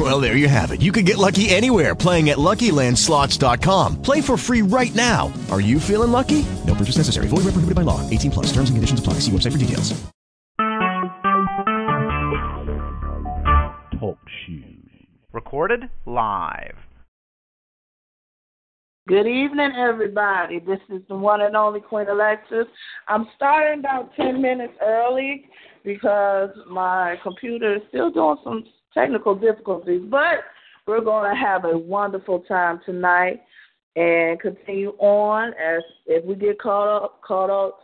Well, there you have it. You can get lucky anywhere playing at LuckyLandSlots.com. Play for free right now. Are you feeling lucky? No purchase necessary. Void where prohibited by law. 18 plus. Terms and conditions apply. See website for details. Talk shoes. Recorded live. Good evening, everybody. This is the one and only Queen Alexis. I'm starting about 10 minutes early because my computer is still doing some technical difficulties, but we're going to have a wonderful time tonight and continue on as if we get caught up, caught up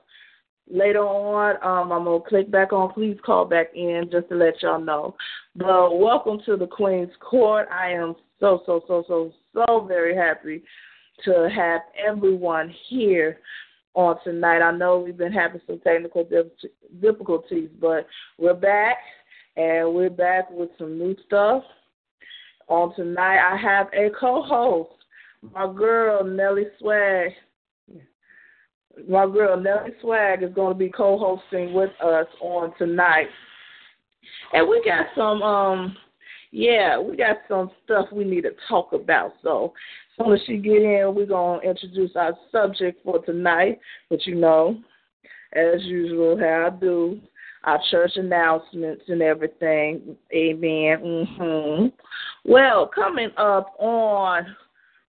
later on. Um, I'm gonna click back on. Please call back in just to let y'all know. But welcome to the Queen's Court. I am so so so so so very happy to have everyone here on tonight. I know we've been having some technical difficulties, but we're back and we're back with some new stuff. On tonight, I have a co-host, my girl Nellie Swag. My girl Nellie Swag is going to be co-hosting with us on tonight, and we got some um yeah, we got some stuff we need to talk about. So as soon as she get in, we're gonna introduce our subject for tonight. But you know, as usual, how I do our church announcements and everything. Amen. Mm-hmm. Well, coming up on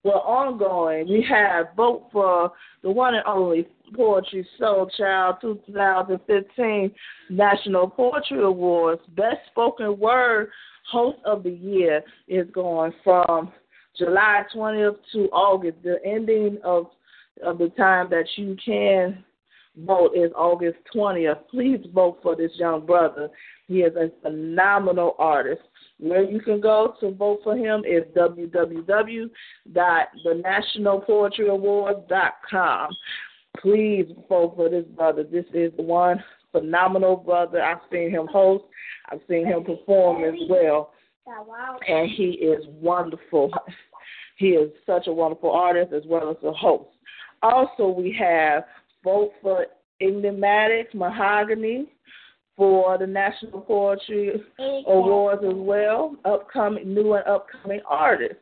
well, ongoing, we have vote for the one and only Poetry Soul Child 2015 National Poetry Awards Best Spoken Word Host of the Year is going from July 20th to August. The ending of of the time that you can vote is August 20th. Please vote for this young brother. He is a phenomenal artist. Where you can go to vote for him is www.thenationalpoetryawards.com. Please vote for this brother. This is one phenomenal brother. I've seen him host. I've seen him perform as well. And he is wonderful. He is such a wonderful artist as well as a host. Also, we have vote for Enigmatic Mahogany for the National Poetry Awards as well. Upcoming new and upcoming artists.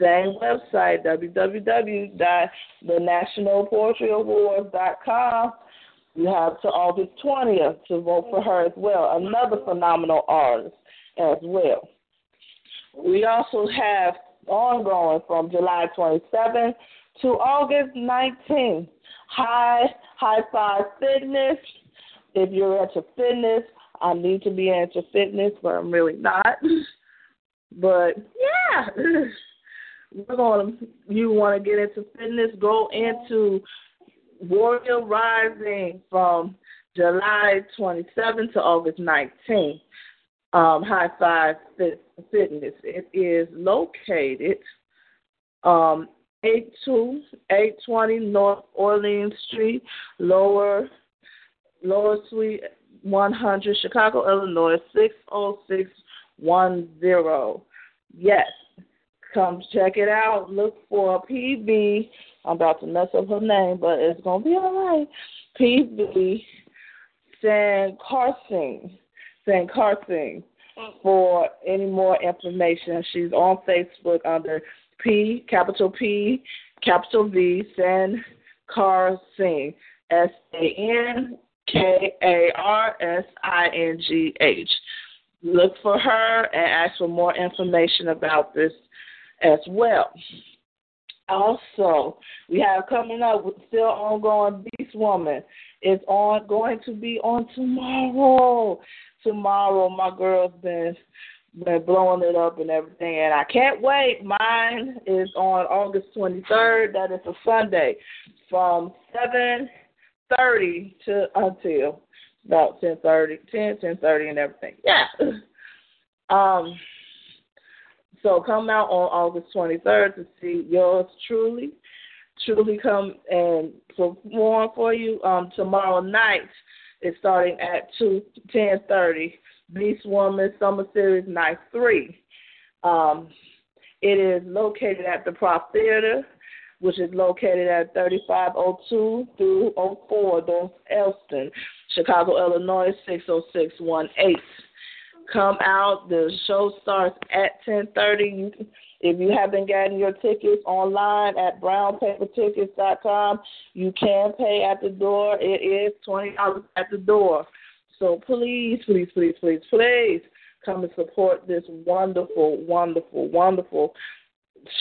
Same website, www.thenationalpoetryawards.com. You have to August 20th to vote for her as well. Another phenomenal artist as well. We also have ongoing from July 27th to August 19th. High High Five Fitness. If you're into fitness, I need to be into fitness, but I'm really not. But yeah, we're gonna. You want to get into fitness? Go into Warrior Rising from July 27th to August 19th. Um, High Five Fit, Fitness. It is located um, 82820 North Orleans Street, Lower Lower Suite 100, Chicago, Illinois 60610. Yes, come check it out. Look for PB. I'm about to mess up her name, but it's gonna be all right. PB San Carson. San Carson mm. for any more information. She's on Facebook under P, capital P, capital V, San Carson. S A N K A R S I N G H. Look for her and ask for more information about this as well. Also, we have coming up with still ongoing Beast Woman. It's on going to be on tomorrow. Tomorrow, my girl's been been blowing it up and everything, and I can't wait. Mine is on August 23rd. That is a Sunday, from seven thirty to until about ten thirty, ten, ten thirty, and everything. Yeah. Um. So come out on August 23rd to see yours truly, truly come and perform for you. Um, tomorrow night is starting at two ten thirty. Beast Woman Summer Series Night Three. Um, it is located at the Prop Theater, which is located at 3502 through 04 North Elston, Chicago, Illinois 60618. Come out. The show starts at 10:30. You if you haven't gotten your tickets online at brownpapertickets.com, you can pay at the door. It is twenty dollars at the door. So please, please, please, please, please come and support this wonderful, wonderful, wonderful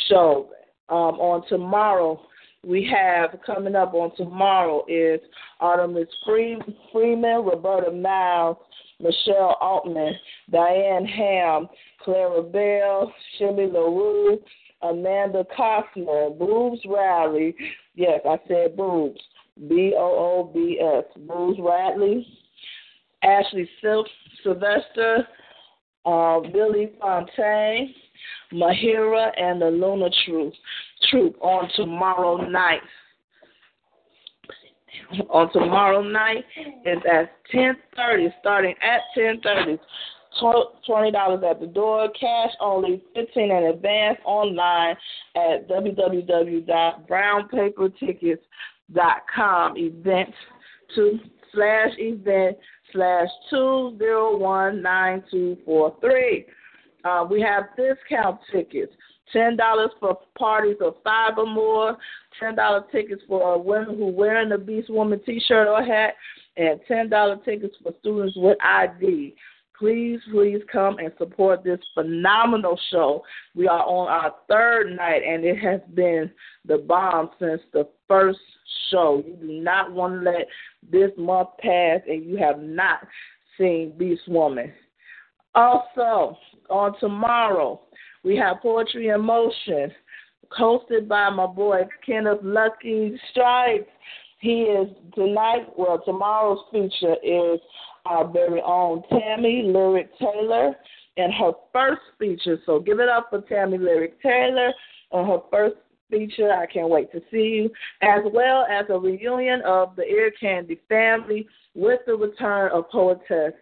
show. Um, on tomorrow, we have coming up on tomorrow is Artemis Freeman, Roberta Miles, Michelle Altman, Diane Ham, Clara Bell, Shimmy LaRue, Amanda Costner, Boobs Riley. Yes, I said boobs. B O O B S. Boobs Radley, Ashley Silk, Sylvester, uh, Billy Fontaine, Mahira, and the Luna Troop, troop on tomorrow night. On tomorrow night is at 10:30, starting at 10:30. Twenty dollars at the door, cash only, fifteen in advance online at www.brownpapertickets.com. Event to slash event slash two zero one nine two four three. Uh, we have discount tickets. Ten dollars for parties of five or more. Ten dollar tickets for women who wearing the Beast Woman T-shirt or hat, and ten dollar tickets for students with ID. Please, please come and support this phenomenal show. We are on our third night, and it has been the bomb since the first show. You do not want to let this month pass, and you have not seen Beast Woman. Also, on tomorrow, we have Poetry in Motion, hosted by my boy Kenneth Lucky Stripes. He is tonight, well, tomorrow's feature is our very own Tammy Lyric Taylor and her first feature. So give it up for Tammy Lyric Taylor on her first feature. I can't wait to see you, as well as a reunion of the Ear Candy family with the return of Poetess.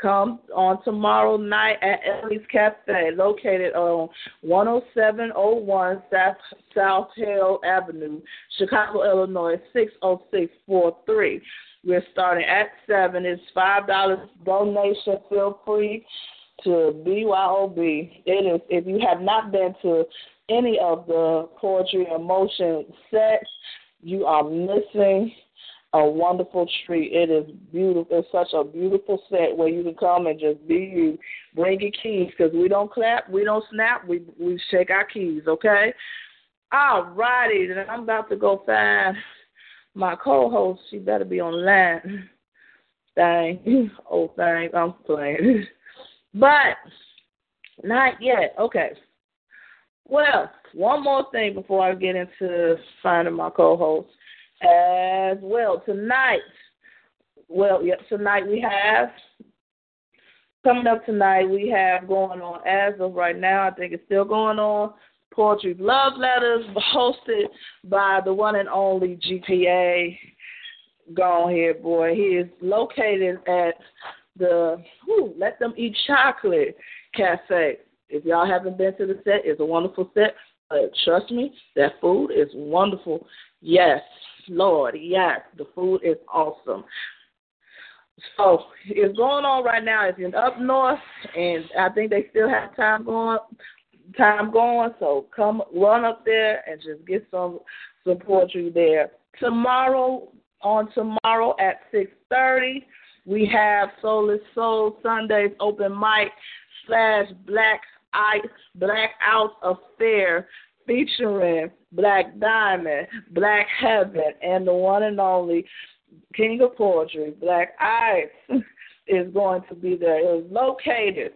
Come on tomorrow night at Ellie's Cafe, located on 10701 South, South Hale Avenue, Chicago, Illinois 60643. We're starting at seven. It's five dollars donation. Feel free to BYOB. It is if you have not been to any of the poetry and motion sets, you are missing a wonderful treat. It is beautiful. It's such a beautiful set where you can come and just be you. Bring your keys because we don't clap, we don't snap, we we shake our keys. Okay. All righty, then I'm about to go find my co-host, she better be online. Thing, oh thing, I'm playing, but not yet. Okay. Well, one more thing before I get into finding my co-host. As well tonight. Well, yep, tonight we have coming up tonight. We have going on as of right now. I think it's still going on. Poetry Love Letters, hosted by the one and only GPA. Go here, boy. He is located at the whew, Let Them Eat Chocolate Cafe. If y'all haven't been to the set, it's a wonderful set. But trust me, that food is wonderful. Yes, Lord, yes, the food is awesome. So it's going on right now. It's in up north, and I think they still have time going time going. So come run up there and just get some some poetry there. Tomorrow on tomorrow at six thirty, we have Soulless Soul Sundays open mic slash Black Eye Black Out Affair featuring Black Diamond, Black Heaven, and the one and only King of Poetry, Black Ice, is going to be there. It is located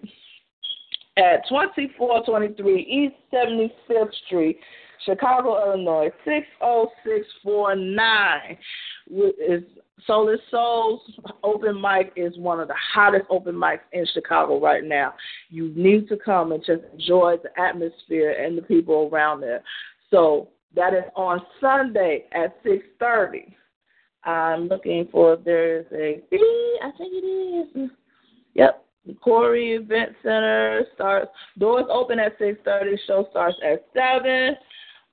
at 2423 East 75th Street, Chicago, Illinois, 60649. Is Soulless Souls open mic is one of the hottest open mics in Chicago right now. You need to come and just enjoy the atmosphere and the people around there. So that is on Sunday at 6:30. I'm looking for if there is a I think it is. Yep. Corey Event Center starts doors open at six thirty. Show starts at seven.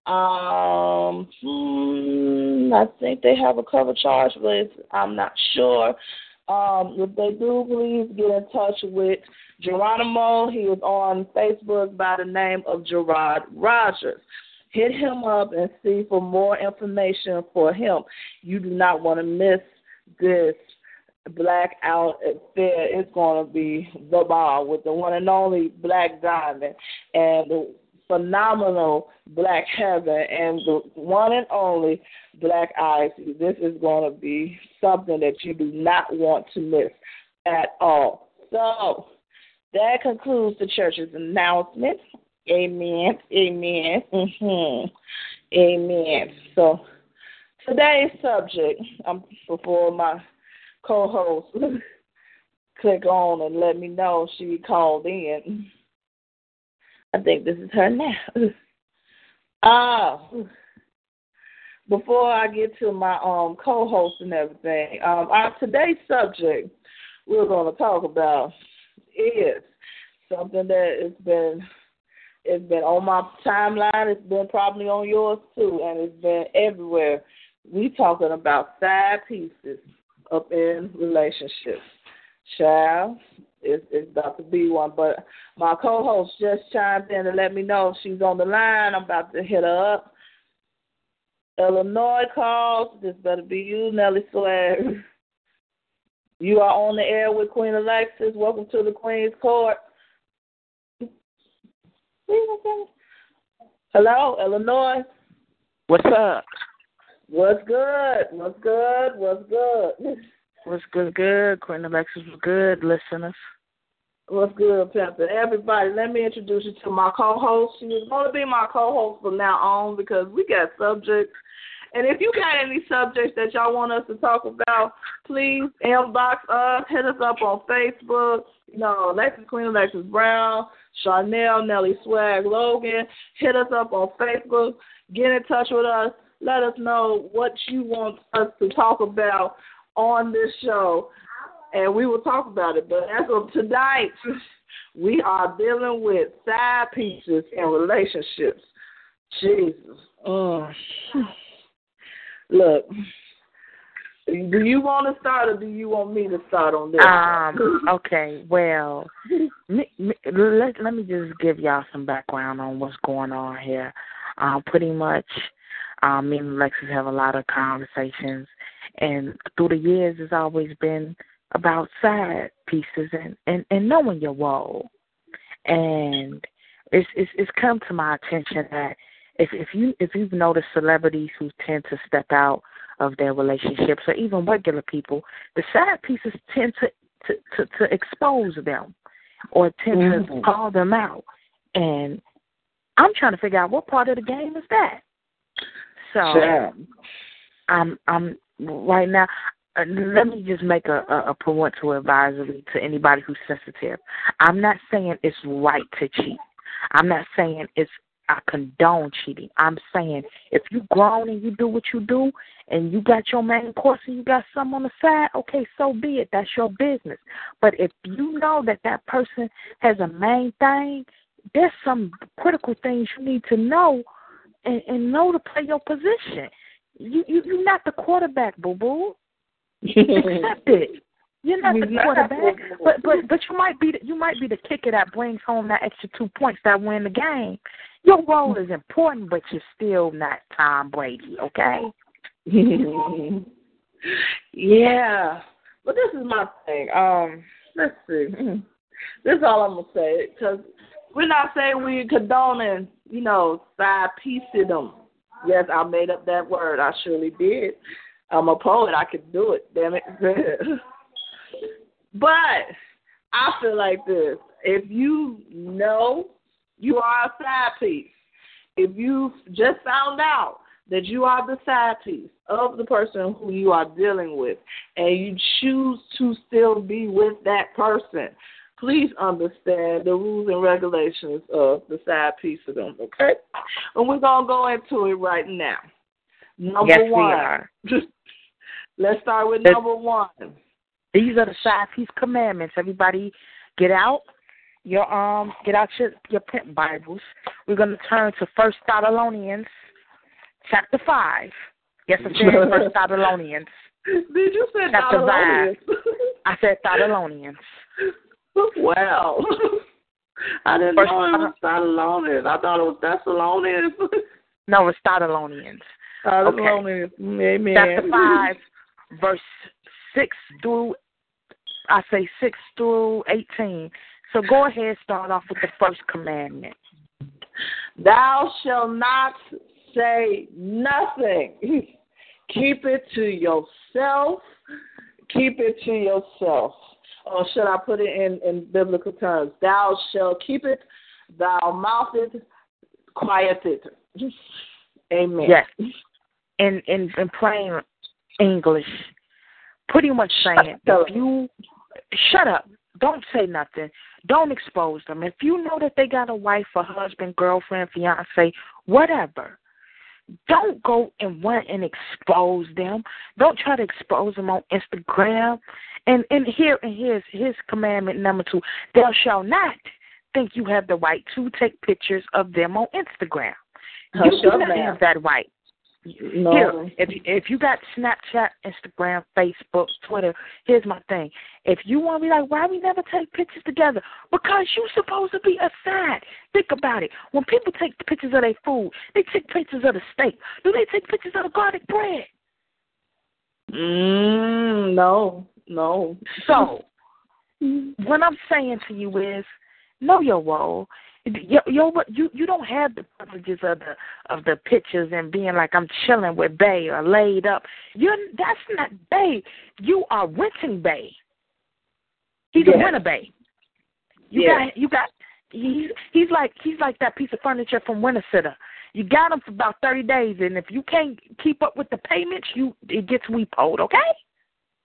Um, hmm, I think they have a cover charge, but I'm not sure. Um, if they do, please get in touch with Geronimo. He is on Facebook by the name of Gerard Rogers. Hit him up and see for more information for him. You do not want to miss this blackout affair. It's going to be the ball with the one and only Black Diamond and the phenomenal Black Heather and the one and only Black Icy. This is going to be something that you do not want to miss at all. So that concludes the church's announcement. Amen. Amen. Mm-hmm. Amen. So today's subject, um, before my co-host click on and let me know she called in. I think this is her now. Uh, before I get to my um co-host and everything, um, our today's subject we're going to talk about is something that has been it's been on my timeline. It's been probably on yours too, and it's been everywhere. We talking about side pieces up in relationships. Child, it's, it's about to be one. But my co-host just chimed in and let me know she's on the line. I'm about to hit her up. Illinois calls. This better be you, Nellie Swag. You are on the air with Queen Alexis. Welcome to the Queen's Court. Hello, Illinois. What's up? What's good? What's good? What's good? What's good? Good. Queen Alexis was good. Listeners. What's good, Pepper? Everybody, let me introduce you to my co-host. She is going to be my co-host from now on because we got subjects. And if you got any subjects that y'all want us to talk about, please inbox us, hit us up on Facebook. You know, Alexis Queen Alexis Brown, Chanel, Nellie Swag, Logan. Hit us up on Facebook. Get in touch with us. Let us know what you want us to talk about on this show, and we will talk about it. But as of tonight, we are dealing with side pieces in relationships. Jesus. Uh, look, do you want to start or do you want me to start on this? Um. okay. Well, me, me, let let me just give y'all some background on what's going on here. Um. Pretty much, um. Me and Alexis have a lot of conversations and through the years it's always been about side pieces and and and knowing your role and it's it's it's come to my attention that if if you if you've noticed celebrities who tend to step out of their relationships or even regular people the side pieces tend to to to, to expose them or tend mm-hmm. to call them out and i'm trying to figure out what part of the game is that so sure. i'm i'm right now, Uh, let me just make a, a, a parental advisory to anybody who's sensitive. I'm not saying it's right to cheat. I'm not saying it's I condone cheating. I'm saying if you grown and you do what you do and you got your main course and you got some on the side, okay, so be it. That's your business. But if you know that that person has a main thing, there's some critical things you need to know and, and know to play your position. You you you're not the quarterback, boo boo. Accept it. You're not the quarterback, but but but you might be the, you might be the kicker that brings home that extra two points that win the game. Your role is important, but you're still not Tom Brady, okay? yeah, but this is my thing. Um, let's see. This is all I'm gonna say because we're not saying we condoning, you know, side them Yes, I made up that word. I surely did. I'm a poet. I can do it. Damn it. but I feel like this. If you know you are a side piece, if you just found out that you are the side piece of the person who you are dealing with, and you choose to still be with that person, please understand the rules and regulations of the side piece of them, okay? And we're going to go into it right now. Number yes, one. Let's start with number one. These are the side piece commandments. Everybody, get out your um, get out your your print Bibles. We're gonna turn to First Thessalonians, chapter five. Yes, I said First Thessalonians. Did you say Chapter Thessalonians? I said Thessalonians. Wow. I didn't First- know it was Thessalonians. I thought it was Thessalonians. No, it's Thessalonians. Thessalonians. Amen. Chapter five, verse six through I say six through eighteen. So go ahead, start off with the first commandment. Thou shalt not say nothing. Keep it to yourself. Keep it to yourself. Or should I put it in, in biblical terms? Thou shalt keep it, thou moutheth, quieted. Amen. Yes. In in in plain English, pretty much saying if you shut up, don't say nothing, don't expose them. If you know that they got a wife, a husband, girlfriend, fiance, whatever, don't go and want and expose them. Don't try to expose them on Instagram. And and here and here's his commandment number two: Thou shall not think you have the right to take pictures of them on Instagram. You do not have that right. No. Here, if you, if you got Snapchat, Instagram, Facebook, Twitter, here's my thing. If you want to be like, why we never take pictures together? Because you supposed to be a side. Think about it. When people take pictures of their food, they take pictures of the steak. Do they take pictures of the garlic bread? Mm, no, no. So, what I'm saying to you is, know your role. Your, your, you you don't have the privileges of the of the pictures and being like I'm chilling with Bay or laid up. You're that's not Bay. You are renting Bay. He's a Yes. renter Bay. You Yes. got you got he's he's like he's like that piece of furniture from Rent-A-Center. You got him for about thirty days, and if you can't keep up with the payments, you it gets repoed. Okay.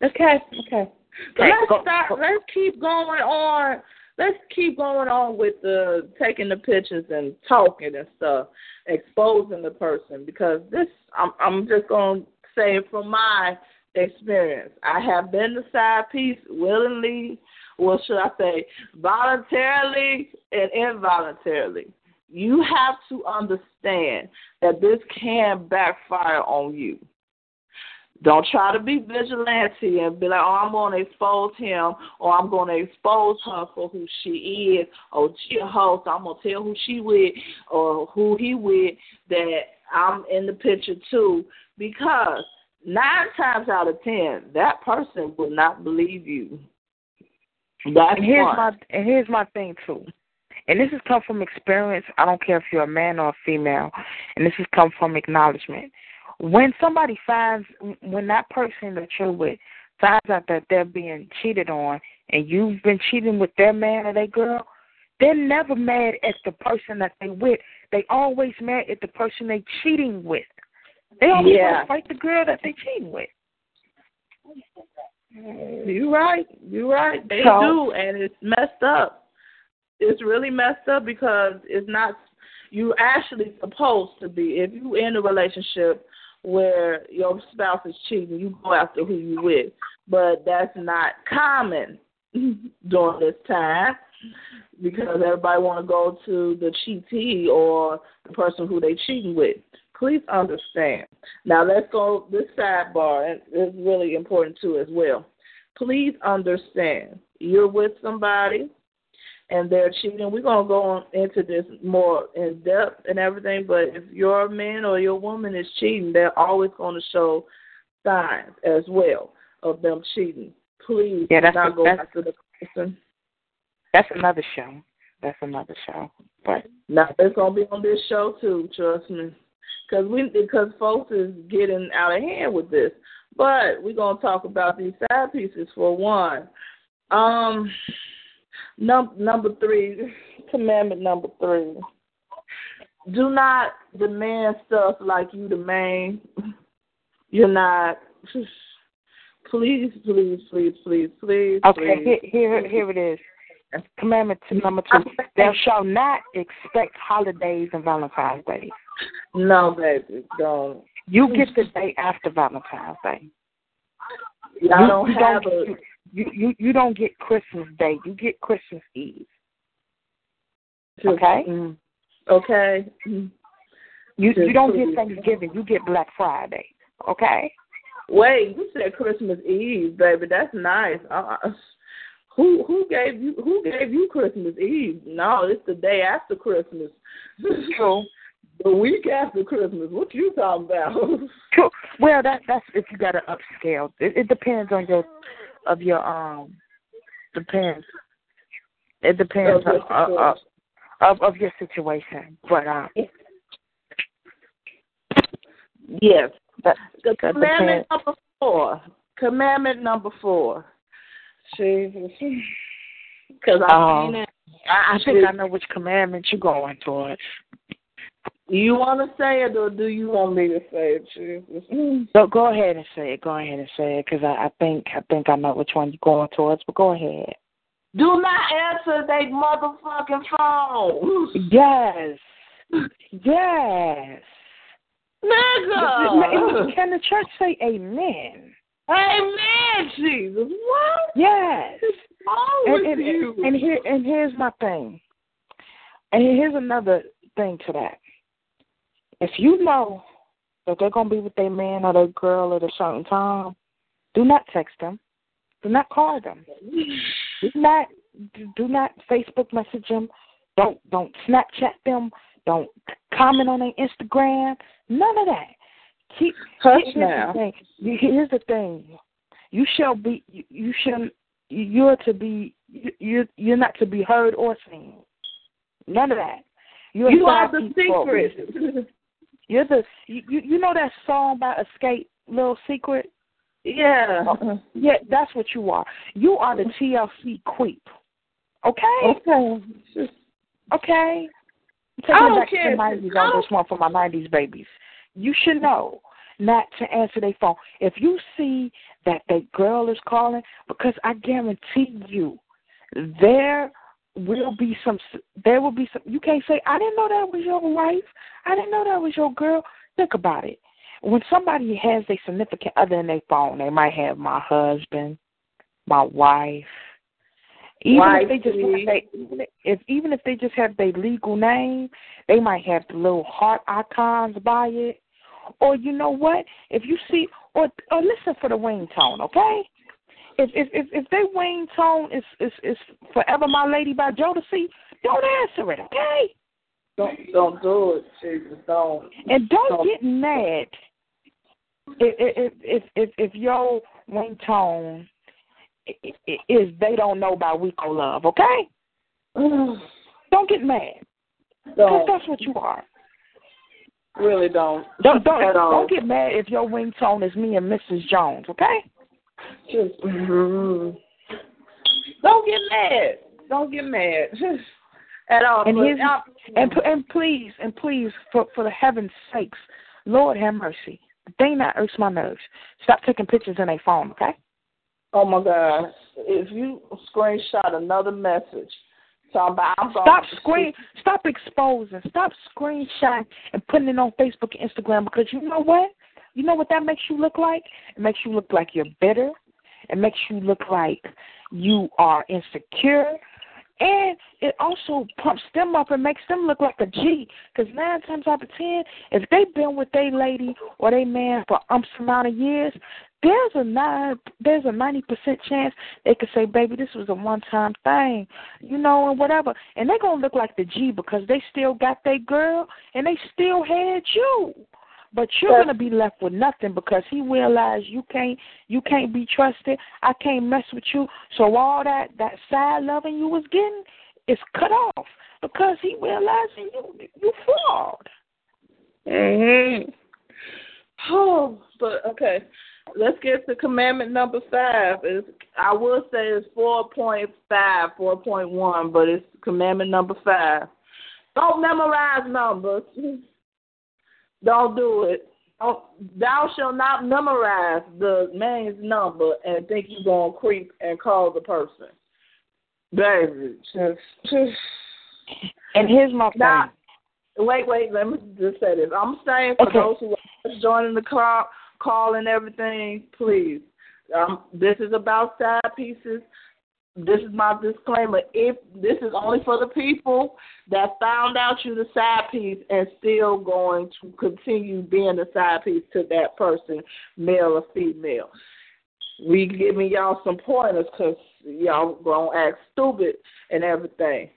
Okay, okay. Okay, let's go- start. go. Let's keep going on. Let's keep going on with the taking the pictures and talking and stuff, exposing the person because this. I'm I'm just gonna say from my experience, I have been the side piece willingly. What should I say? Voluntarily and involuntarily. You have to understand that this can backfire on you. Don't try to be vigilante and be like, oh, I'm going to expose him or I'm going to expose her for who she is or she a host. I'm going to tell who she with or who he with that I'm in the picture too because nine times out of ten, that person will not believe you. That's And here's my and here's my thing too. And this has come from experience. I don't care if you're a man or a female. And this has come from acknowledgement. When somebody finds when that person that you're with finds out that they're being cheated on and you've been cheating with their man or their girl, they're never mad at the person that they with. They always mad at the person they cheating with. They always Yeah. want to fight the girl that they cheating with. You're right. You're right. They So- do, and it's messed up. It's really messed up because it's not. You actually supposed to be if you in a relationship where your spouse is cheating, you go after who you with. But that's not common during this time because everybody want to go to the cheatee or the person who they cheating with. Please understand. Now let's go this sidebar, and it's really important too as well. Please understand. You're with somebody and they're cheating. We're gonna go on into this more in depth and everything, but if your man or your woman is cheating, they're always gonna show signs as well of them cheating. Please Yeah, that's not the- go that's- after the person. That's another show. That's another show. But Now it's gonna be on this show too. Trust me, because we because folks is getting out of hand with this. But we're gonna talk about these side pieces for one. Um, num- number three, commandment number three. Do not demand stuff like you the man. You're not. Please, please, please, please, please. Okay, please. here, here, it is. Commandment number two: Thou shalt not expect holidays and Valentine's Day. No, baby, don't. You get the day after Valentine's Day. I you, don't have a. you, you you don't get Christmas Day. You get Christmas Eve. Okay. mm, okay. Mm. You Just you don't please. get Thanksgiving. You get Black Friday. Okay. Wait, you said Christmas Eve, baby. That's nice. Uh, uh, who who gave you who gave you Christmas Eve? No, it's the day after Christmas. True. the week after Christmas. What you talking about? True. Well, that that's if you got to upscale. It, it depends on your of your um depends. It depends Of on, uh, uh, of of your situation, but um, yes. that, The that commandment depends. number four. Commandment number four. Jesus. Because I've Um, seen it. I, I think I know which commandment you're going towards. You want to say it, or do you want me to say it, Jesus? Mm. So go ahead and say it. Go ahead and say it, because I, I think I think I know which one you're going towards. But go ahead. Do not answer that motherfucking phone. Yes. Yes. Nigga. Can the church say amen? Amen, Jesus. What? Yes. What's And, and, you? and here and here's my thing. And here's another thing to that. If you know that they're gonna be with their man or their girl at a certain time, do not text them. Do not call them. Do not do not Facebook message them. Don't don't Snapchat them. Don't comment on their Instagram. None of that. Keep Hush here's now. The thing. You- Here's the thing. You shall be. You, you shall. You're to be. You you're, you're not to be heard or seen. None of that. You're You are the piece for a reason. secret. You're the. You, you know that song about Xscape, Little Secret. yeah. Oh, yeah, that's what you are. You are the TLC creep. Okay. Okay. Okay. I'm I taking don't back care. to the nineties I on don't- this one for my nineties babies. You should know not to answer their phone. If you see that the girl is calling, because I guarantee you, there will be some. There will be some. You can't say, "I didn't know that was your wife. I didn't know that was your girl." Think about it. When somebody has a significant other in their phone, they might have my husband, my wife. Even if they just have they, if even if they just have their legal name, they might have the little heart icons by it. Or you know what? If you see or or listen for the ringtone, okay? If if if, if their ringtone is, is is Forever My Lady by Jodeci, don't answer it, okay? Don't don't do it, Jesus. Don't. And don't Don't. get mad if if if if, your i- i- is they don't know about Rico Love, okay? Don't get mad. Because that's what you are. Really don't. Don't don't don't get mad if your wing tone is me and Mrs. Jones, okay? Just, mhm. Don't get mad. Don't get mad at all. And But his and and please and please for for the heaven's sakes, Lord have mercy. They not irks my nerves. Stop taking pictures in a phone, okay? oh my God! If you screenshot another message, talking about I'm Stop to screen stop exposing. Stop screenshotting and putting it on Facebook and Instagram because you know what? You know what that makes you look like? It makes you look like you're bitter. It makes you look like you are insecure. And it also pumps them up and makes them look like a G. Because nine times out of ten, if they've been with their lady or their man for umps amount of years, there's a nine, there's a ninety percent chance they could say, "Baby, this was a one-time thing," you know, and whatever. And they're gonna look like the G because they still got their girl and they still had you. But you're Yes. gonna be left with nothing because he realized you can't you can't be trusted. I can't mess with you. So all that that side loving you was getting is cut off because he realized you you flawed. Mhm. Oh, but okay. Let's get to commandment number five. Is I will say it's four point five, four point one, but it's commandment number five. Don't memorize numbers. Don't do it. Don't, thou shalt not memorize the man's number and think you're gonna creep and call the person. Baby, just, just And here's my thing. wait, wait. Let me just say this. I'm saying for Okay. those who are joining the call, calling everything, please um, this is about side pieces. This is my disclaimer. If this is only for the people that found out you the side piece and still going to continue being the side piece to that person, male or female. We giving y'all some pointers because y'all gonna act stupid and everything.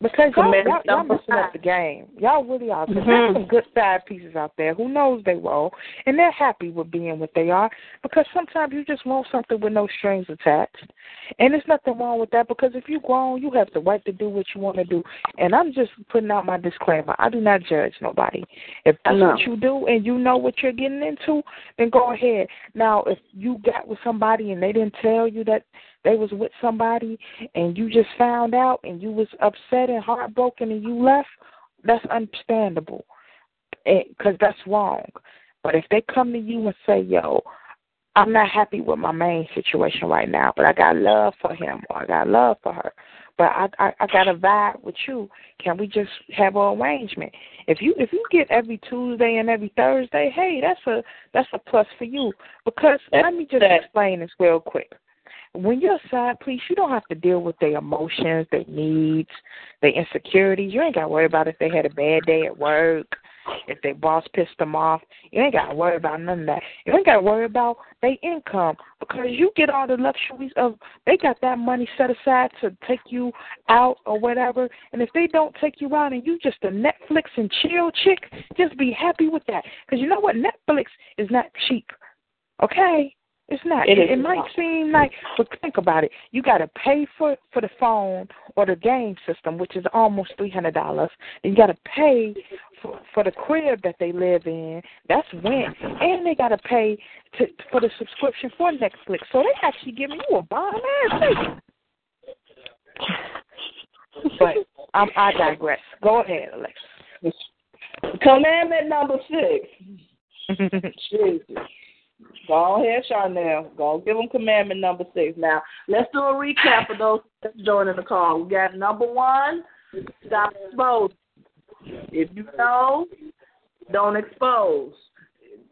Because y'all, y'all, y'all messing up the game. Y'all really are. Mhm. There's some good side pieces out there who knows they roll, and they're happy with being what they are. Because sometimes you just want something with no strings attached, and there's nothing wrong with that. Because if you grown, you have the right to do what you want to do. And I'm just putting out my disclaimer. I do not judge nobody. If that's what you do and you know what you're getting into, then go ahead. Now, if you got with somebody and they didn't tell you that they was with somebody and you just found out and you was upset and heartbroken and you left, that's understandable eh, because that's wrong. But if they come to you and say, "Yo, I'm not happy with my main situation right now, but I got love for him or I got love for her, but I I, I got a vibe with you. Can we just have an arrangement?" If you if you get every Tuesday and every Thursday, hey, that's a that's a plus for you. Because let me just explain this real quick when you're a side piece, you don't have to deal with their emotions, their needs, their insecurities. You ain't got to worry about if they had a bad day at work, if their boss pissed them off. You ain't got to worry about none of that. You ain't got to worry about their income because you get all the luxuries of they got that money set aside to take you out or whatever. And if they don't take you out and you just a Netflix and chill chick, just be happy with that. Because you know what? Netflix is not cheap. Okay? It's not. It It, it might seem like, but think about it. You got to pay for for the phone or the game system, which is almost three hundred dollars. And you got to pay for for the crib that they live in. That's rent, and they got to pay to for the subscription for Netflix. So they actually giving you a bomb ass. But um, I digress. Go ahead, Alexa. Commandment number six. Jesus. Go ahead, Charnel. Go give them commandment number six. Now, let's do a recap for those that's joining the call. We got number one, stop exposing. If you know, don't expose.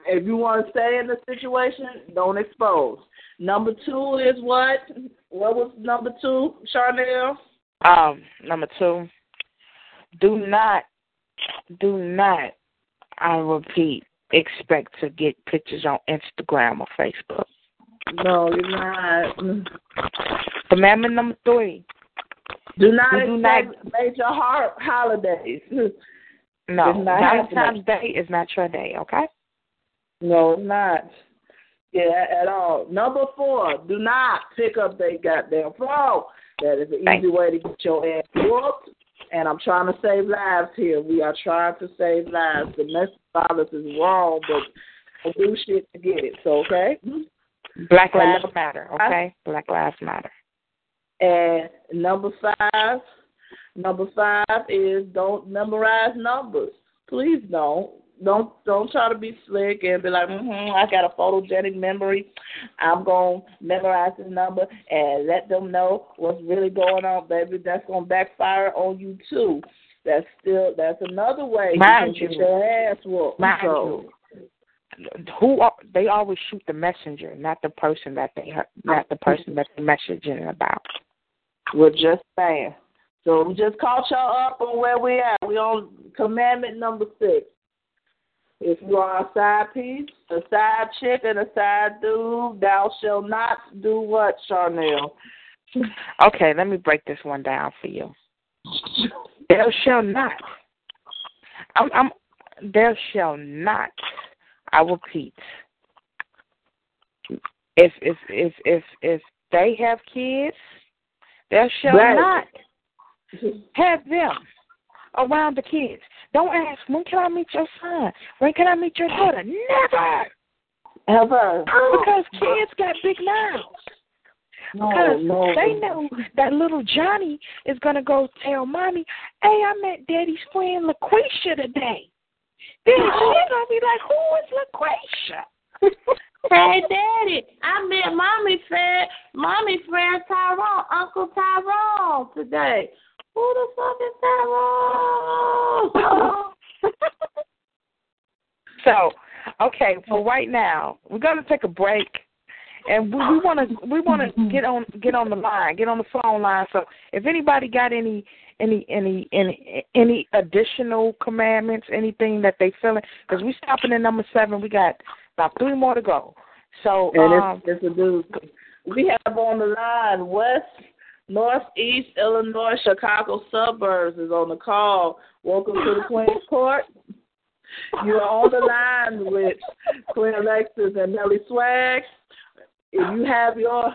If you want to stay in the situation, don't expose. Number two is what? What was number two, Charnel? Um, number two, do not, do not, I repeat, expect to get pictures on Instagram or Facebook. No, you're not. Commandment number three, Do not do not- major har- holidays. no, Valentine's Day is not your day, okay? No, it's not. Yeah, at all. Number four, do not pick up their goddamn phone. That is an Thank easy way to get your ass whooped. And I'm trying to save lives here. We are trying to save lives. Domestic violence is wrong, but do shit to get it. So, okay? Black Lives Matter, okay? Black Lives Matter. And number five, number five is don't memorize numbers. Please don't. Don't don't try to be slick and be like, mm-hmm, I got a photogenic memory. I'm gonna memorize this number and let them know what's really going on, baby. That's gonna backfire on you too. That's still that's another way Mind you can get your ass whooped. Mind so, Who are, they always shoot the messenger, not the person that they not the person that they're messaging about. We're just saying. So we just caught y'all up on where we at. We on commandment number six. If you are a side piece, a side chick, and a side dude, thou shalt not do what, Charnel? Okay, let me break this one down for you. Thou shall not. I'm, I'm. Thou shall not. I repeat. If if if if if they have kids, thou shall Right. not have them around the kids. Don't ask when can I meet your son? When can I meet your daughter? Never, Ever. because kids got big mouths. No, Because no. they know that little Johnny is gonna go tell mommy, "Hey, I met Daddy's friend LaQuisha today." Then she's gonna be like, "Who is LaQuisha?" Hey, Daddy, I met mommy friend, mommy friend Tyrone, Uncle Tyrone today. Who the fuck is Tyrone? so, okay, for right now, we're gonna take a break, and we want to we want to get on get on the line, get on the phone line. So if anybody got any any any any any additional commandments, anything that they feeling, because we stopping at number seven, we got about three more to go. So and um, it's, it's a dude. We have on the line West, Northeast Illinois, Chicago suburbs is on the call. Welcome to the Queen's Court. You're on the line with Queen Alexis and Nellie Swag. If you have your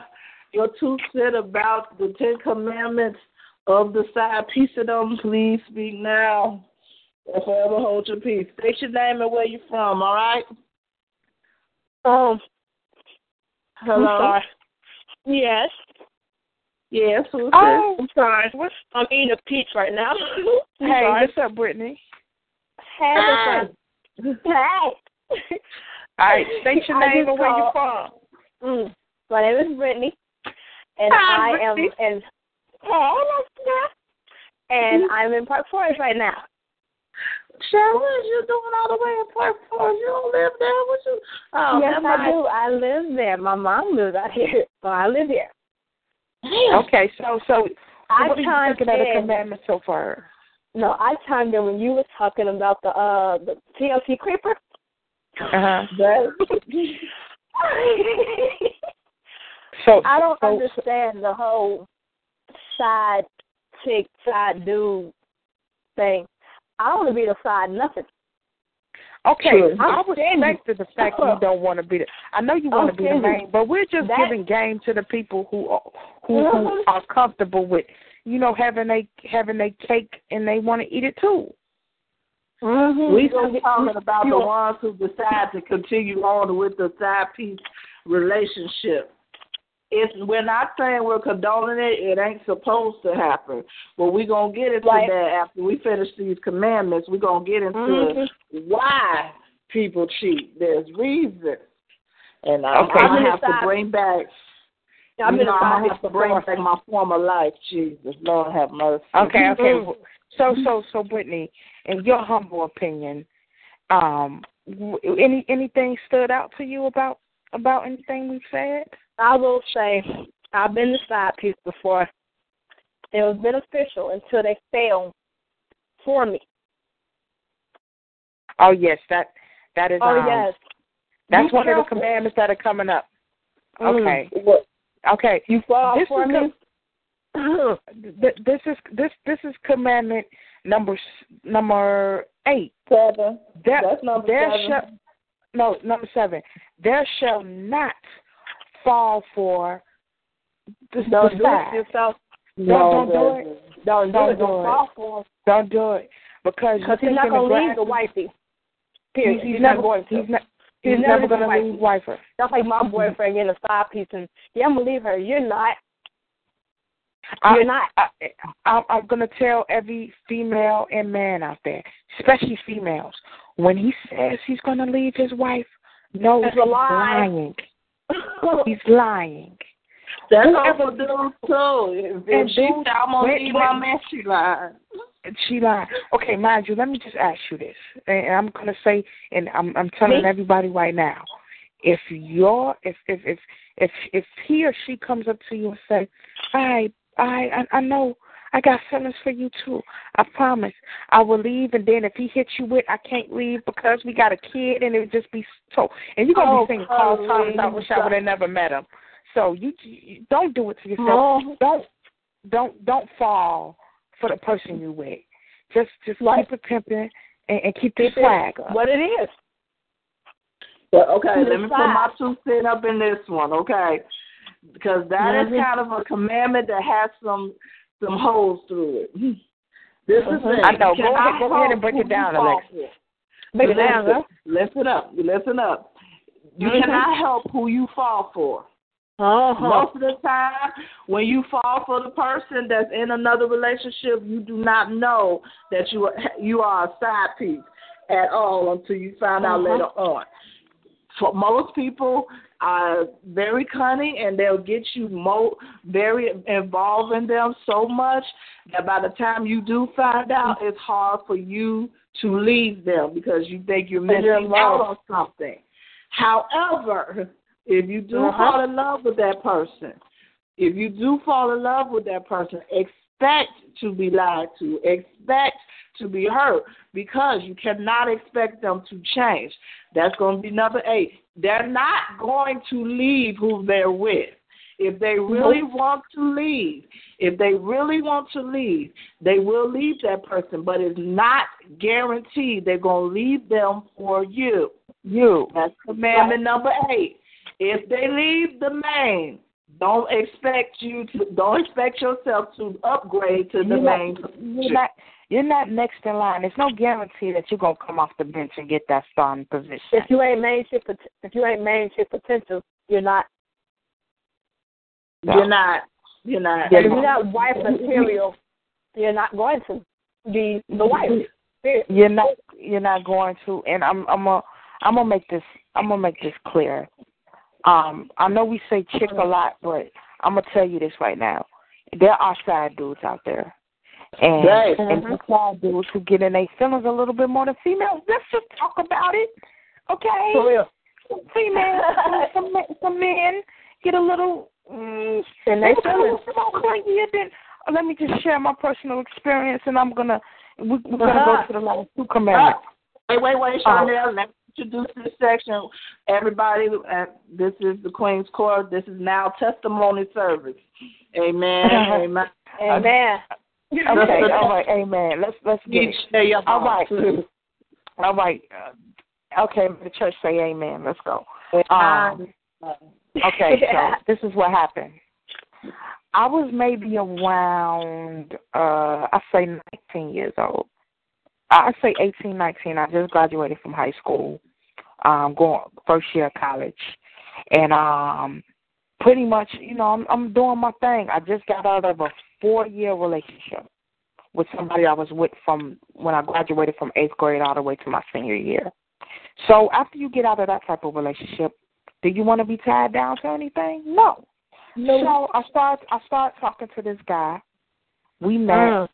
your two cent about the Ten Commandments of the side piece of them, please speak now or forever hold your peace. State your name and where you're from, all right? Um, Hello. I'm sorry. Yes. Yes, who's oh, I'm sorry. what's I'm eating a peach right now. I'm hey, sorry. what's up, Brittany? Hey, what's up? Hey. All right, state your name and where you're from. Mm. My name is Brittany, and Hi, I am Brittany. in. Hey, Lexia. And I'm in Park Forest right now. Cheryl, what is you doing all the way in Park Forest? You don't live there? What you? Oh, yes, I mind. do. I live there. My mom lives out here, so I live here. Okay, so so, so I what are you chimed thinking of the commandments so far? No, I chimed in when you were talking about the uh the TLC creeper. Uh huh. That, So I don't so, understand the whole side chick, side dude thing. I don't want to be the side nothing. Okay, True. I I'm stingy. respect the fact that you don't want to be the. I know you want I'm to be the main, but we're just That- giving game to the people who are, who, who Mhm. are comfortable with, you know, having a having a cake and they want to eat it too. Mm-hmm. we just talking about the ones who decide to continue on with the side piece relationship. It's we're not saying we're condoning it. It ain't supposed to happen. But we're gonna get into Right. that after we finish these commandments. We're gonna get into Mhm. why people cheat. There's reasons. And I'm, Okay. I'm I'm gonna have to bring back I'm you in know, I'm gonna have to bring back my former life, Jesus. Lord have mercy. Okay, okay. Mhm. So so so Brittany, in your humble opinion, um, any anything stood out to you about about anything we've said? I will say I've been the side piece before. It was beneficial until they failed for me. Oh yes, that that is. Oh um, yes. That's Be one of the commandments that are coming up. Mm. Okay. What? Okay. You fall This for is me. Th- This is this this is commandment number number eight. Seven. There, That's number there seven. Shall, no, number seven. There shall not fall for the, Don't the do side. it yourself. Don't, don't do it. Don't do Don't it. do Don't it. fall for him. Don't do it because Because he's not to leave the wifey. Period. he's, He's, never not going to. He's, not, He's he's never never to wifey. leave wifer. That's like my boyfriend getting a side piece and yeah, I'm gonna leave her. You're not. You're not. I, I, I'm going to tell every female and man out there, especially females, when he says he's going to leave his wife, no, That's he's lying. He's lying. That's Whoever- dudes too. If, And she said I'm gonna leave my man, she lied. She lied. Okay, mind you, let me just ask you this, and I'm going to say, and I'm, I'm telling Me? everybody right now, if you're, if if if if if he or she comes up to you and say, I I I, I know. I got feelings for you too. I promise. I will leave, and then if he hits you with, I can't leave because we got a kid, and it would just be so. And you're gonna Oh, be singing Carl Thomas. I please. wish I would have never met him. So you, you don't do it to yourself. No. Don't don't don't fall for the person you with. Just just Right. keep it pimping and, and keep the Keep it swag up. What it is. But okay, To let me put my two cent up in this one, okay? Because that is Mhm. kind of a commandment that has some some holes through it. This is Mhm. it. I know. Go ahead- go ahead and break it down, Alexa. Break it down, listen, listen up. Listen up. You Mhm. cannot help who you fall for. Uh-huh. Most of the time, when you fall for the person that's in another relationship, you do not know that you are, you are a side piece at all until you find out Uh-huh. later on. For most people are very cunning and they'll get you mo- very involved in them so much that by the time you do find out, it's hard for you to leave them because you think you're missing out on something. However, If you do Uh-huh. fall in love with that person, if you do fall in love with that person, expect to be lied to, expect to be hurt because you cannot expect them to change. That's going to be number eight. They're not going to leave who they're with. If they really want to leave, if they really want to leave, they will leave that person, but it's not guaranteed they're going to leave them for you. You. That's commandment number eight. If they leave the main, don't expect you to don't expect yourself to upgrade to the You're main. not, you're not you're not next in line. There's no guarantee that you're gonna come off the bench and get that starting position. If you ain't main chick, pot- if you ain't main chick potential, you're not. You're not. You're not. If you're not wife material, you're not going to be the wife. Period. You're not you're not going to and I'm I'm gonna I'm gonna make this I'm gonna make this clear. Um, I know we say chick a lot, but I'm gonna tell you this right now. There are side dudes out there. And Right. and the side dudes who get in their feelings a little bit more than females. Let's just talk about it. Okay? For real. females, some men, some men get a little mm, And they become a little more clingy. Then uh, let me just share my personal experience, and I'm gonna we, we're gonna Uh-huh. go to the last two commandments. Wait, wait, wait, Oh. Chanel. Let me introduce this section. Everybody, uh, this is the Queen's Court. This is now testimony service. Amen. Amen. Amen. Okay, all right, amen. Let's let's get it. share All right, thoughts. all right. Uh, okay, the church say amen. Let's go. Um, Okay, so this is what happened. I was maybe around uh I say nineteen years old. I say eighteen, nineteen. I just graduated from high school. Um going first year of college. And um pretty much, you know, I'm I'm doing my thing. I just got out of a four year relationship with somebody I was with from when I graduated from eighth grade all the way to my senior year. So after you get out of that type of relationship, do you want to be tied down to anything? No. No. So I start I start talking to this guy. We met Mm.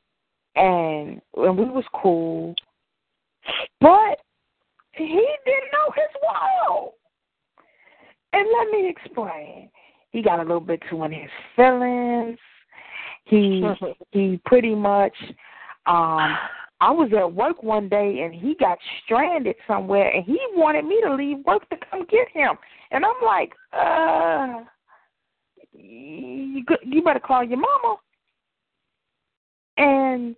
and and we was cool. But he didn't know his world. And let me explain. He got a little bit too in his feelings. He he pretty much um I was at work one day and he got stranded somewhere and he wanted me to leave work to come get him. And I'm like, uh you, you better call your mama. And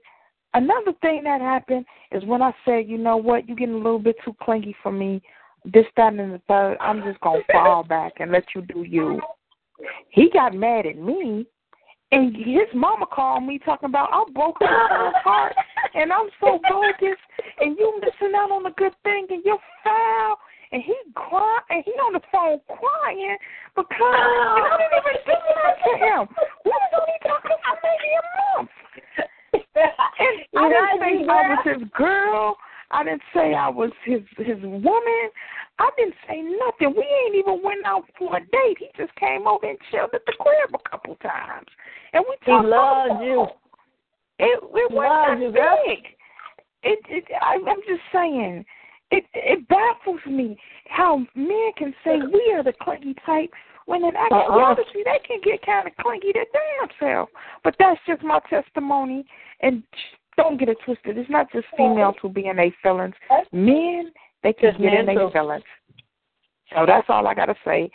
another thing that happened is when I said, you know what, you're getting a little bit too clingy for me, this, that, and the third, I'm just going to fall back and let you do you. He got mad at me, and his mama called me talking about I broke her son's heart, and I'm so bogus, and you missing out on a good thing, and you're foul. And he cry, and he on the phone crying because and I didn't even do that to him. We was only talking about maybe a month. And I didn't say I was his girl. I didn't say I was his his woman. I didn't say nothing. We ain't even went out for a date. He just came over and chilled at the crib a couple times, and we He talked. on the loves you. It it He wasn't you, big. It it I, I'm just saying. It it baffles me how men can say we are the clingy type when in actuality uh-uh. they can get kind of clingy their damn self. But that's just my testimony. And don't get it twisted. It's not just females who be in their feelings. Men, they can Just get in men their too. feelings. So that's all I got to say.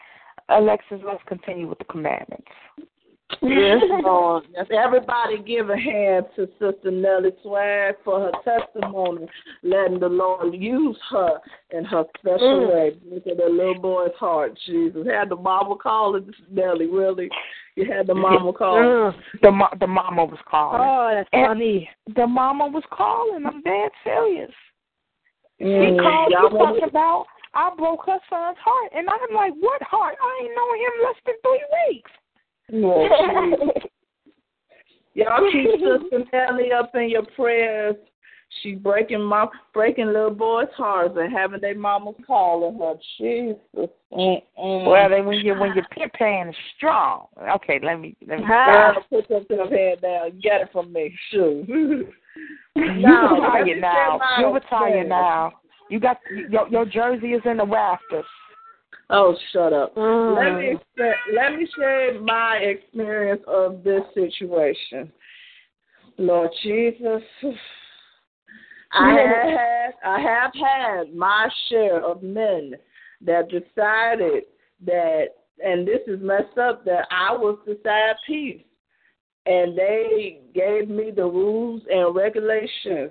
Alexis, let's continue with the commandments. Yes, Lord. Yes, everybody give a hand to Sister Nellie Swag for her testimony, letting the Lord use her in her special Mm. way. Look at the little boy's heart, Jesus. Had the mama call it, Nellie, really? You had the mama call. Mm. The mo- the mama was calling. Oh, that's And- funny. The mama was calling. I'm dead serious. She Mm, called y'all you want- talking about I broke her son's heart, and I'm like, what heart? I ain't known him less than three weeks. Yeah, Jesus. Y'all keep Sister Nellie up in your prayers. She breaking my breaking little boys' hearts and having their mamas calling her. Jesus. Mm-mm. Well, then when you when your pimp pan is strong. Okay, let me let me. Girl, put your pimp head down. Get it from me. Shoot. you No, let me retired now. say my You retired now. You got your your jersey is in the rafters. Oh, shut up. Mm. Let me expe- let me share my experience of this situation. Lord Jesus, I have had, I have had my share of men that decided that, and this is messed up, that I was the side piece, and they gave me the rules and regulations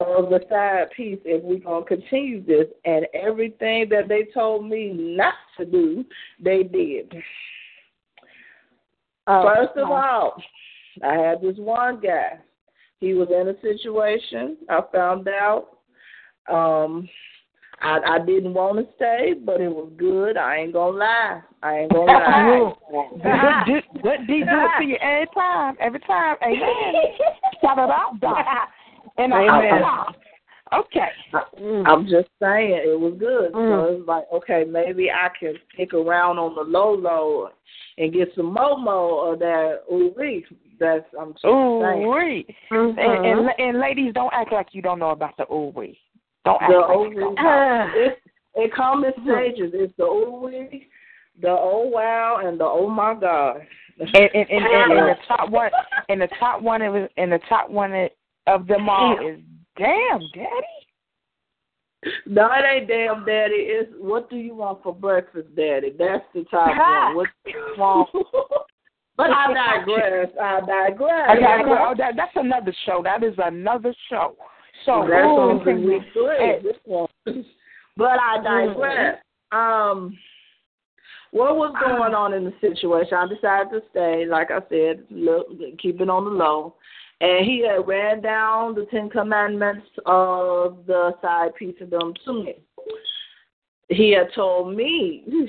of the side piece if we're going to continue this. And everything that they told me not to do, they did. Oh, First of all, I had this one guy. He was in a situation. I found out. Um, I I didn't want to stay, but it was good. I ain't gonna lie. I ain't gonna lie. Good, good, good D do it to you every time, every time. Amen. Shout it out, Doc. And I, Amen. Okay. I'm just saying it was good. So Mm. it's like, okay, maybe I can pick around on the low low and get some momo of that ooh wee. That's I'm just Ooh saying. wee. Mhm. And, and and ladies, don't act like you don't know about the ooh wee. Don't act The like ooh you don't know. It it comes in stages. It's the ooh wee, the oh wow, and the oh my god. And and, and, and, and the top one, and the top one of and the top one of them all is damn, daddy. No, it ain't damn daddy. It's what do you want for breakfast, daddy? That's the top one. What do you want? but I digress. I digress. I gotta. Oh, that, that's another show. That is another show. So That's on the week three. Hey. This one. But I digress. Um, what was going on in the situation? I decided to stay. Like I said, look, keep it on the low. And he had ran down the Ten Commandments of the side piece of them to me. He had told me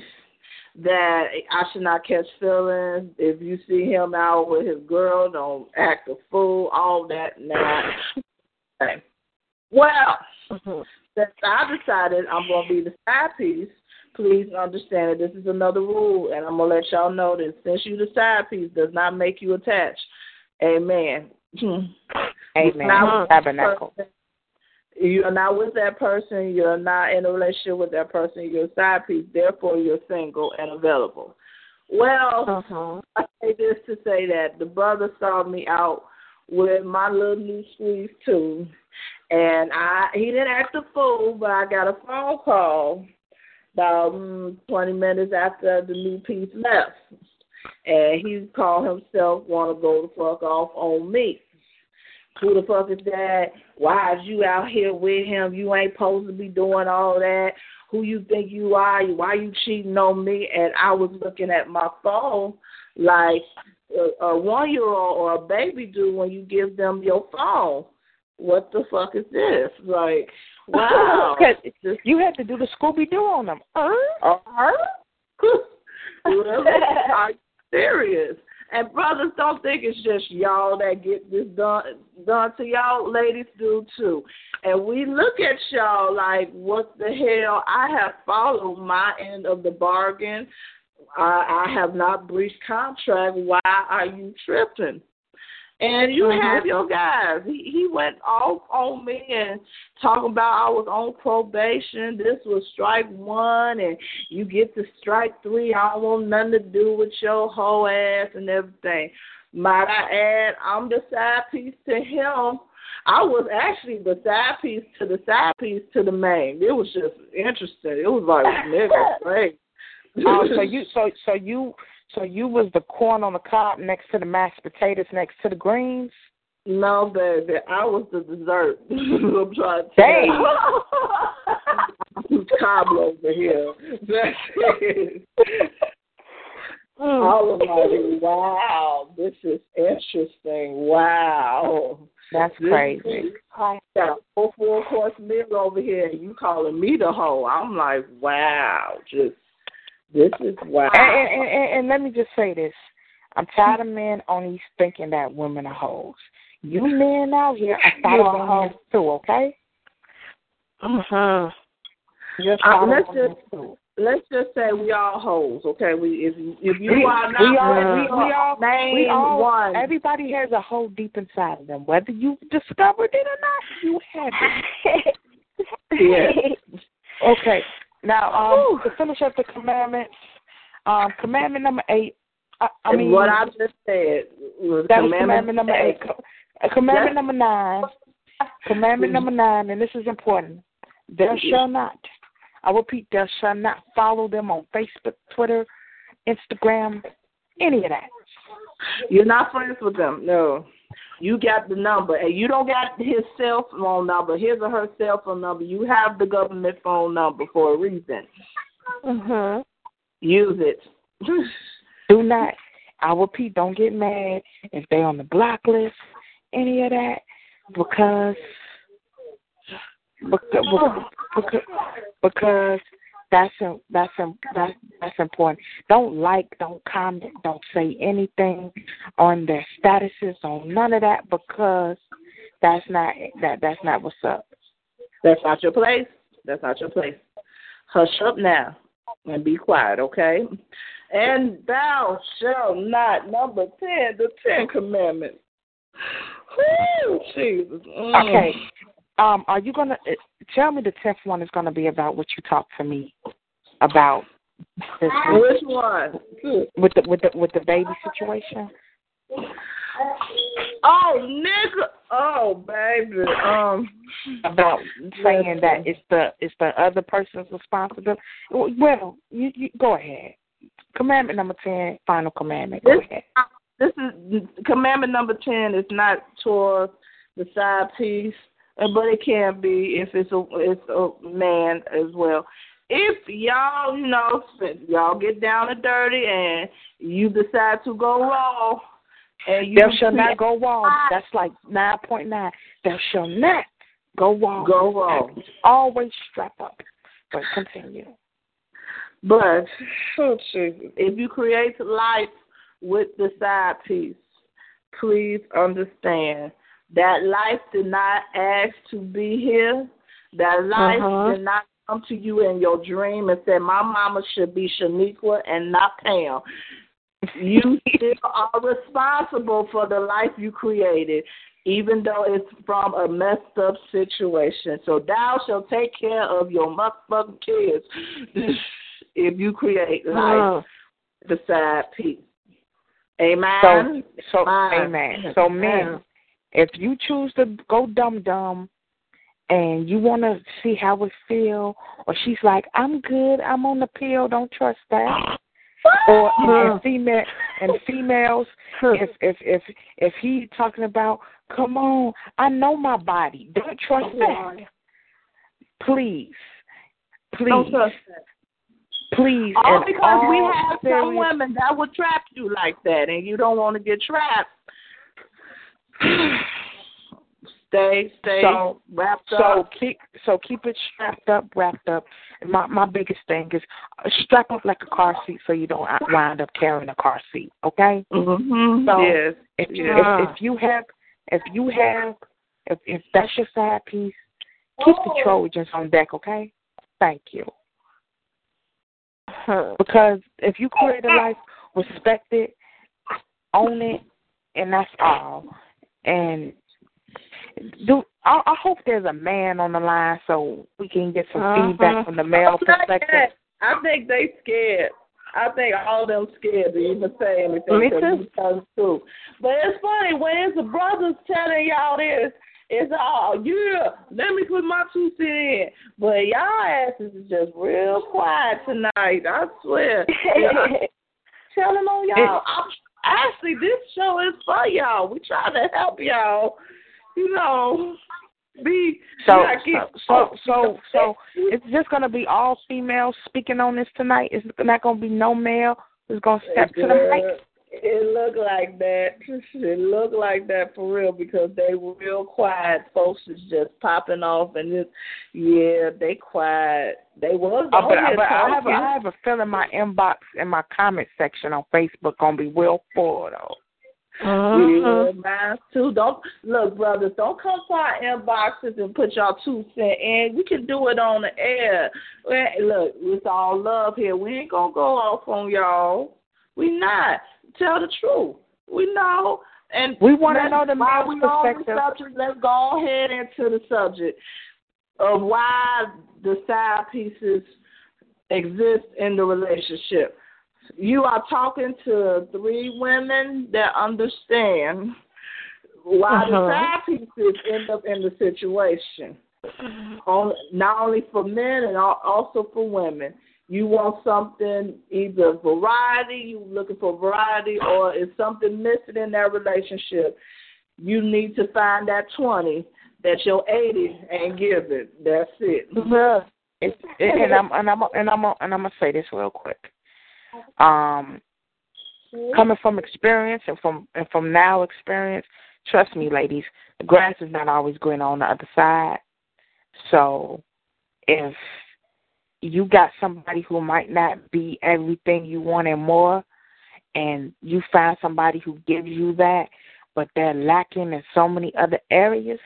that I should not catch feelings. If you see him out with his girl, don't act a fool. All that now. Okay. Well, since I decided I'm going to be the side piece, please understand that this is another rule, and I'm going to let y'all know that since you the side piece does not make you attached. Amen. Amen. Not- Tabernacle. You're not with that person. You're not in a relationship with that person. You're a side piece. Therefore, you're single and available. Well, Uh-huh. I say this to say that the brother saw me out with my little new squeeze too, and I he didn't act a fool, but I got a phone call about mm, twenty minutes after the new piece left, and he called himself want to go the fuck off on me. Who the fuck is that? Why is you out here with him? You ain't supposed to be doing all that. Who you think you are? Why you cheating on me? And I was looking at my phone like a, a one year old or a baby do when you give them your phone. What the fuck is this? Like, wow. 'Cause you had to do the Scooby Doo on them. Uh, Uh-huh. Are you serious? And brothers, don't think it's just y'all that get this done done to y'all. Ladies do too. And we look at y'all like, what the hell? I have followed my end of the bargain. I, I have not breached contract. Why are you tripping? And you mm-hmm. have your guys. He he went off on me and talking about I was on probation. This was strike one, and you get to strike three. I don't want nothing to do with your whole ass and everything. Might I add, I'm the side piece to him. I was actually the side piece to the side piece to the main. It was just interesting. It was like nigga, great. oh, so you so so you so you was the corn on the cob next to the mashed potatoes next to the greens. No, baby, I was the dessert. I'm trying to Dang. Cobbler over here. That's it. I was like, wow, this is interesting. Wow. That's This crazy. I got a full four course meal over here, and you calling me the hoe. I'm like, wow, just this is wow. And, and, and, and let me just say this: I'm tired of men only thinking that women are hoes. You men out here are tired of men too, okay? Uh-huh. You're Uh, let's just too. let's just say we all hoes, okay? We if if you We- are not we all- one, we- we all- name We all, one. everybody has a hole deep inside of them. Whether you discovered it or not, you have it. Yeah. Okay. Now, um, to finish up the commandments, um, commandment number eight. I, I mean, what I just said was that was commandment commandment number eight. Co- uh, Commandment number nine. Commandment number nine, and this is important. Thou shall not. I repeat, thou shall not follow them on Facebook, Twitter, Instagram, any of that. You're not friends with them. No. You got the number, and you don't got his cell phone number, his or her cell phone number. You have the government phone number for a reason. Mhm. Use it. Do not. I repeat, don't get mad if they on the block list, any of that, because because because, because that's a, that's a, that's that's important. Don't like, don't comment, don't say anything on their statuses, on none of that, because that's not that that's not what's up. That's not your place. That's not your place. Hush up now and be quiet, okay? And thou shalt not, number 10, the Ten Commandments. Whew, Jesus. Mm. Okay. Um, are you gonna uh, tell me the tenth one is gonna be about what you talked to me about this Which one? with the with the with the baby situation? Oh, nigga. Oh, baby. Um, About saying that it's the it's the other person's responsibility. Well, you, you go ahead. Commandment number ten, final commandment. Go This- ahead. this is commandment number 10 is not toward the side piece, Uh, but it can be if it's a it's a man as well. If y'all, you know, y'all get down and dirty and you decide to go raw, and you Thou shall not go wrong. That's like nine point nine. Thou shall not go wrong. Go wrong. Always strap up. But continue. But oh, if you create life with the side piece, please understand that life did not ask to be here. That life Uh-huh. did not come to you in your dream and say, My mama should be Shaniqua and not Pam. You still are responsible for the life you created, even though it's from a messed up situation. So thou shalt take care of your motherfucking kids if you create life the side piece. Amen. So, so Amen. amen. So, men, if you choose to go dum dum, and you want to see how it feel, or she's like, "I'm good. I'm on the pill. Don't trust that." or and female and females, if if if if he talking about, "Come on, I know my body. Don't trust oh that." Please, please, Don't trust that. please. All and because we have some women that will trap you like that, and you don't want to get trapped. stay, stay So- wrapped So up. keep so keep it strapped up, wrapped up. And my my biggest thing is uh, strap up like a car seat so you don't wind up carrying a car seat. Okay. Mm-hmm. So yes. if, Yeah. if if you have if you have if if that's your side piece, keep the Trojans on deck. Okay. Thank you. Because if you create a life, respect it, own it, and that's all. And do I, I hope there's a man on the line so we can get some Uh-huh. feedback from the male Not perspective. I think they scared. I think all of them scared to even say anything. Me too. you tell the truth. But it's funny when it's the brothers telling y'all this. It's all yeah. Let me put my two cent in. But y'all asses is just real quiet tonight. I swear. telling on y'all. I'm, actually, this show is for y'all. We trying to help y'all. You know, be So so so so, so it's just gonna be all females speaking on this tonight. It's not gonna be no male who's gonna step to the mic. Girl, It looked like that. It looked like that for real because they were real quiet. Folks is just popping off and just yeah, they quiet. They was Uh, but but I have a, talking. Have a feeling my inbox and my comment section on Facebook gonna be well full though. Yeah, mine too. Don't look, brothers. Don't come to our inboxes and put y'all two cent in. We can do it on the air. Look, it's all love here. We ain't gonna go off on y'all. We not. Tell the truth. We know. And We wanna know the while male's we on the perspective. subject, let's go ahead into the subject of why the side pieces exist in the relationship. You are talking to three women that understand why Uh-huh. the side pieces end up in the situation. On, not only for men and also for women. You want something either variety, you looking for variety, or is something missing in that relationship. You need to find that twenty that your eighty ain't giving. That's it. And and I'm and I'm and I'm and I'm gonna say this real quick. Um, coming from experience and from and from now experience, trust me, ladies, the grass is not always green on the other side. So, if you got somebody who might not be everything you want and more, and you find somebody who gives you that, but they're lacking in so many other areas,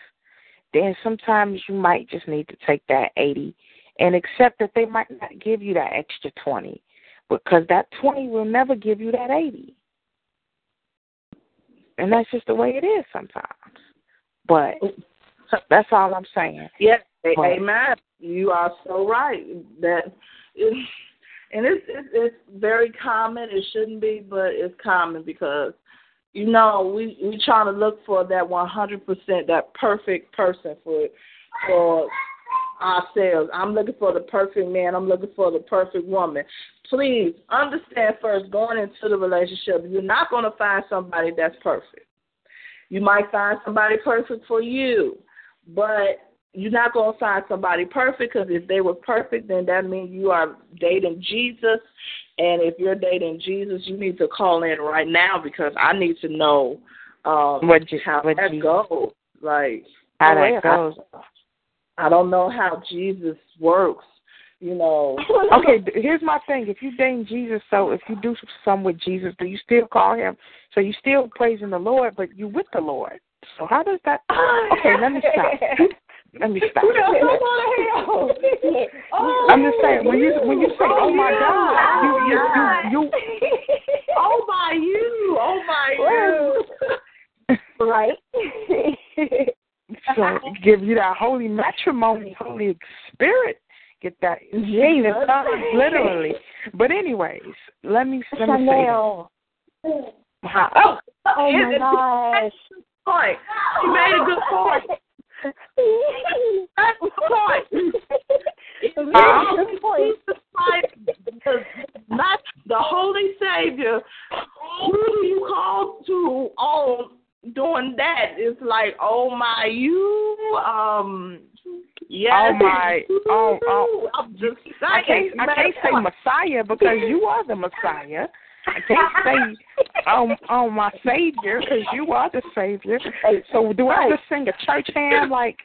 then sometimes you might just need to take that 80 and accept that they might not give you that extra 20 because that 20 will never give you that 80. And that's just the way it is sometimes. But oh. That's all I'm saying. Yes, But- amen. You are so right. That and it's, it's it's very common. It shouldn't be, but it's common because you know we we trying to look for that one hundred percent, that perfect person for for ourselves. I'm looking for the perfect man. I'm looking for the perfect woman. Please understand first, going into the relationship, you're not going to find somebody that's perfect. You might find somebody perfect for you, but you're not going to find somebody perfect because if they were perfect, then that means you are dating Jesus. And if you're dating Jesus, you need to call in right now because I need to know um, What Je- how what that Jesus- goes. Like How that goes. I, I don't know how Jesus works. You know. Okay, here's my thing. If you dating Jesus, so if you do some with Jesus, do you still call him? So you're still praising the Lord, but you with the Lord. So how does that? Okay, let me stop. Let me stop. I'm just saying when you when you say, "Oh my God," you you you, you oh my you, oh my you. right. so give you that holy matrimony, holy spirit. Get that Jesus, literally. But anyways, let me let me say. Chanel. How, Oh, Oh my gosh. Point. You made a good point. That's the point. Good point. Jesus Christ, the, not the Holy Savior. Who do you call to on doing that? It's like, oh my, you, um, yes. Oh my, oh oh. I'm just I can't. I can't say Messiah because you are the Messiah. I can't say um oh my Savior because you are the Savior. So do I just sing a church hymn like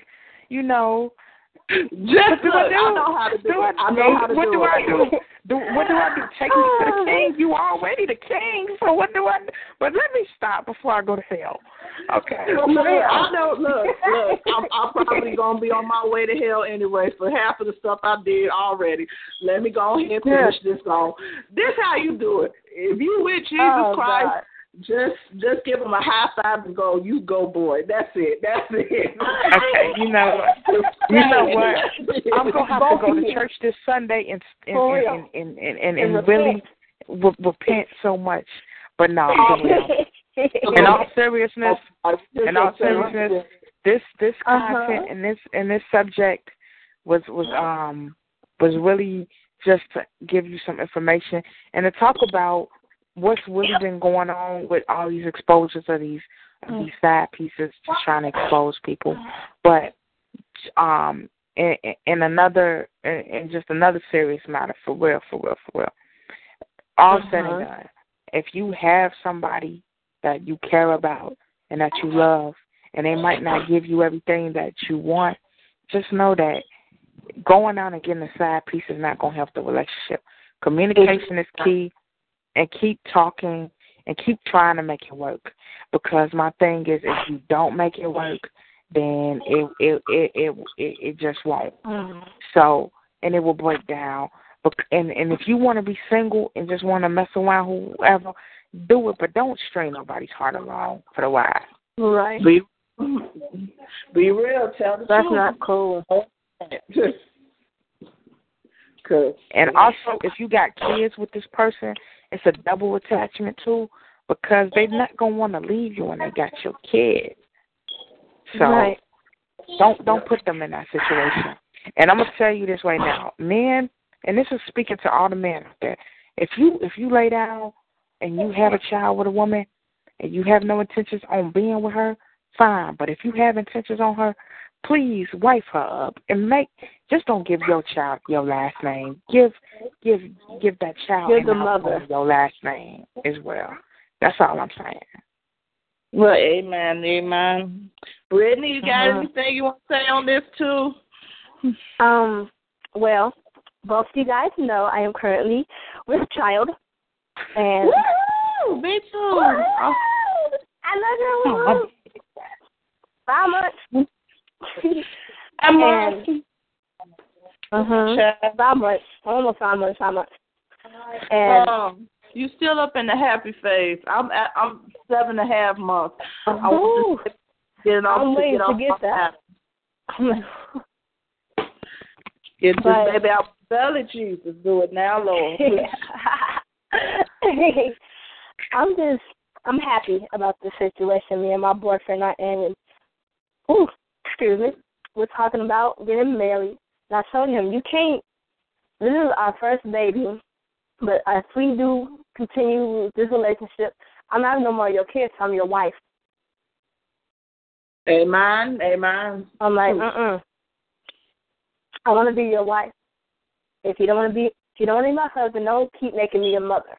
you know? Just do look, I do? I know how to do, Do I, it. I know how to do it. what do, do it. I do? Do what do I do? Take me to the king. You already the king. So what do I? do? But let me stop before I go to hell. Okay. Look, I know. Look, look. I'm, I'm probably gonna be on my way to hell anyway for half of the stuff I did already. Let me go ahead and finish this song. This how you do it. If you with Jesus Oh, Christ, God. Just just give him a high five and go. You go, boy. That's it. That's it. Okay, you know? You know what? I'm gonna have to go to church this Sunday and and and and, and, and, And and really re- repent so much. But no, in all seriousness, in all seriousness, this this Uh-huh. content and this and this subject was was um was really just to give you some information and to talk about what's really been going on with all these exposures of these of these side pieces just trying to expose people. But um in, in another in, in just another serious matter for real, for real, for real. All said and done. If you have somebody that you care about and that you love and they might not give you everything that you want, just know that going out and getting a side piece is not going to help the relationship. Communication is key, and keep talking and keep trying to make it work. Because my thing is, if you don't make it work, then it it it it it, it just won't. Mm-hmm. So and it will break down. But and and if you want to be single and just want to mess around whoever, do it. But don't strain nobody's heart along for the ride. Right. Be be real. Tell the That's truth. not cool. And also, if you got kids with this person, it's a double attachment too, because they're not gonna want to leave you when they got your kids. So Right. don't don't put them in that situation. And I'm gonna tell you this right now, men, and this is speaking to all the men out there. If you if you lay down and you have a child with a woman and you have no intentions on being with her, fine. But if you have intentions on her, please wife her up and make just don't give your child your last name. Give give give that child Give and the mother. your last name as well. That's all I'm saying. well, amen, amen. Brittany, you got Uh-huh. anything you want to say on this too? Um, well, both you guys know I am currently with child, and Woo! Me too. Oh, I love you. Five months. I'm and uh-huh. Child. five months, almost five months, five months. And Um, you still up in the happy phase. I'm at, I'm seven and a half months. I want to get off I'm to waiting get to off get that. back. I'm like, Get this But- baby out belly, Jesus. Do it now, Lord. I'm just I'm happy about the situation. Me and my boyfriend are in. And, ooh, excuse me. We're talking about getting married. And I told him you can't. This is our first baby, but if we do continue this relationship, I'm not no more your kids. I'm your wife. Amen. Amen. I'm like, mm mm. I want to be your wife. If you don't want to be, if you don't want to be my husband, don't keep making me a mother.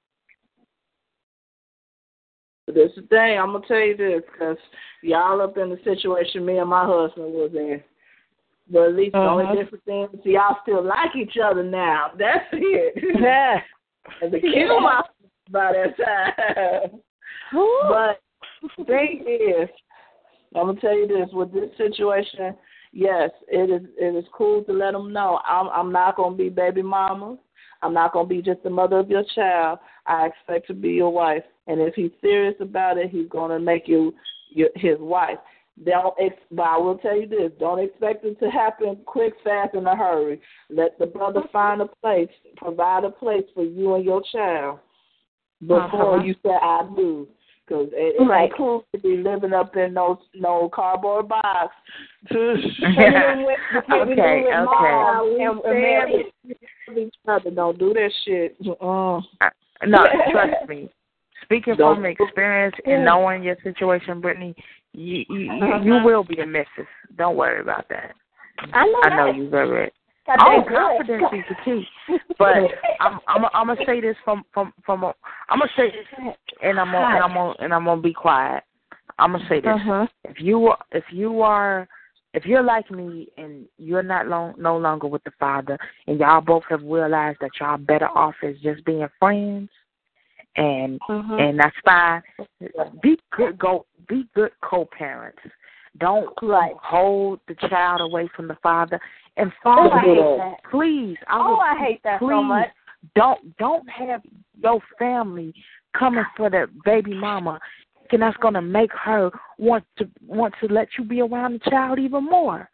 This is the thing. I'm gonna tell you this, cause y'all up in the situation me and my husband was in. But at least the Uh-huh. only difference is y'all still like each other now. That's it. Yeah. and to kill my by that time. But the thing is, I'm gonna tell you this: with this situation, yes, it is. It is cool to let them know I'm. I'm not gonna be baby mama. I'm not gonna be just the mother of your child. I expect to be your wife, and if he's serious about it, he's gonna make you your, his wife. Don't. Ex- but I will tell you this: don't expect it to happen quick, fast, in a hurry. Let the brother find a place, provide a place for you and your child before Uh-huh. you say I do. Because it, it Right. ain't cool to be living up in no no cardboard box. Okay, okay. And, and married. each other. Don't do that shit. Uh, No, trust me. Speaking Don't- from experience and knowing your situation, Brittany, you you, you, you Uh-huh. will be a missus. Don't worry about that. I know I know that. you very. Oh, confidence is the key. But I'm I'm I'm gonna say this from from from a, I'm gonna say this and I'm gonna, and I'm gonna, and I'm gonna be quiet. I'm gonna say this. Uh-huh. If you are if you are if you're like me and you're not long, no longer with the father and y'all both have realized that y'all better off as just being friends and Mhm. and that's fine. Be good go be good co parents. Don't Right. hold the child away from the father. And Oh, father, that. please, I Oh, I hate that please so much. don't don't have your family coming for the baby mama and that's gonna make her want to want to let you be around the child even more.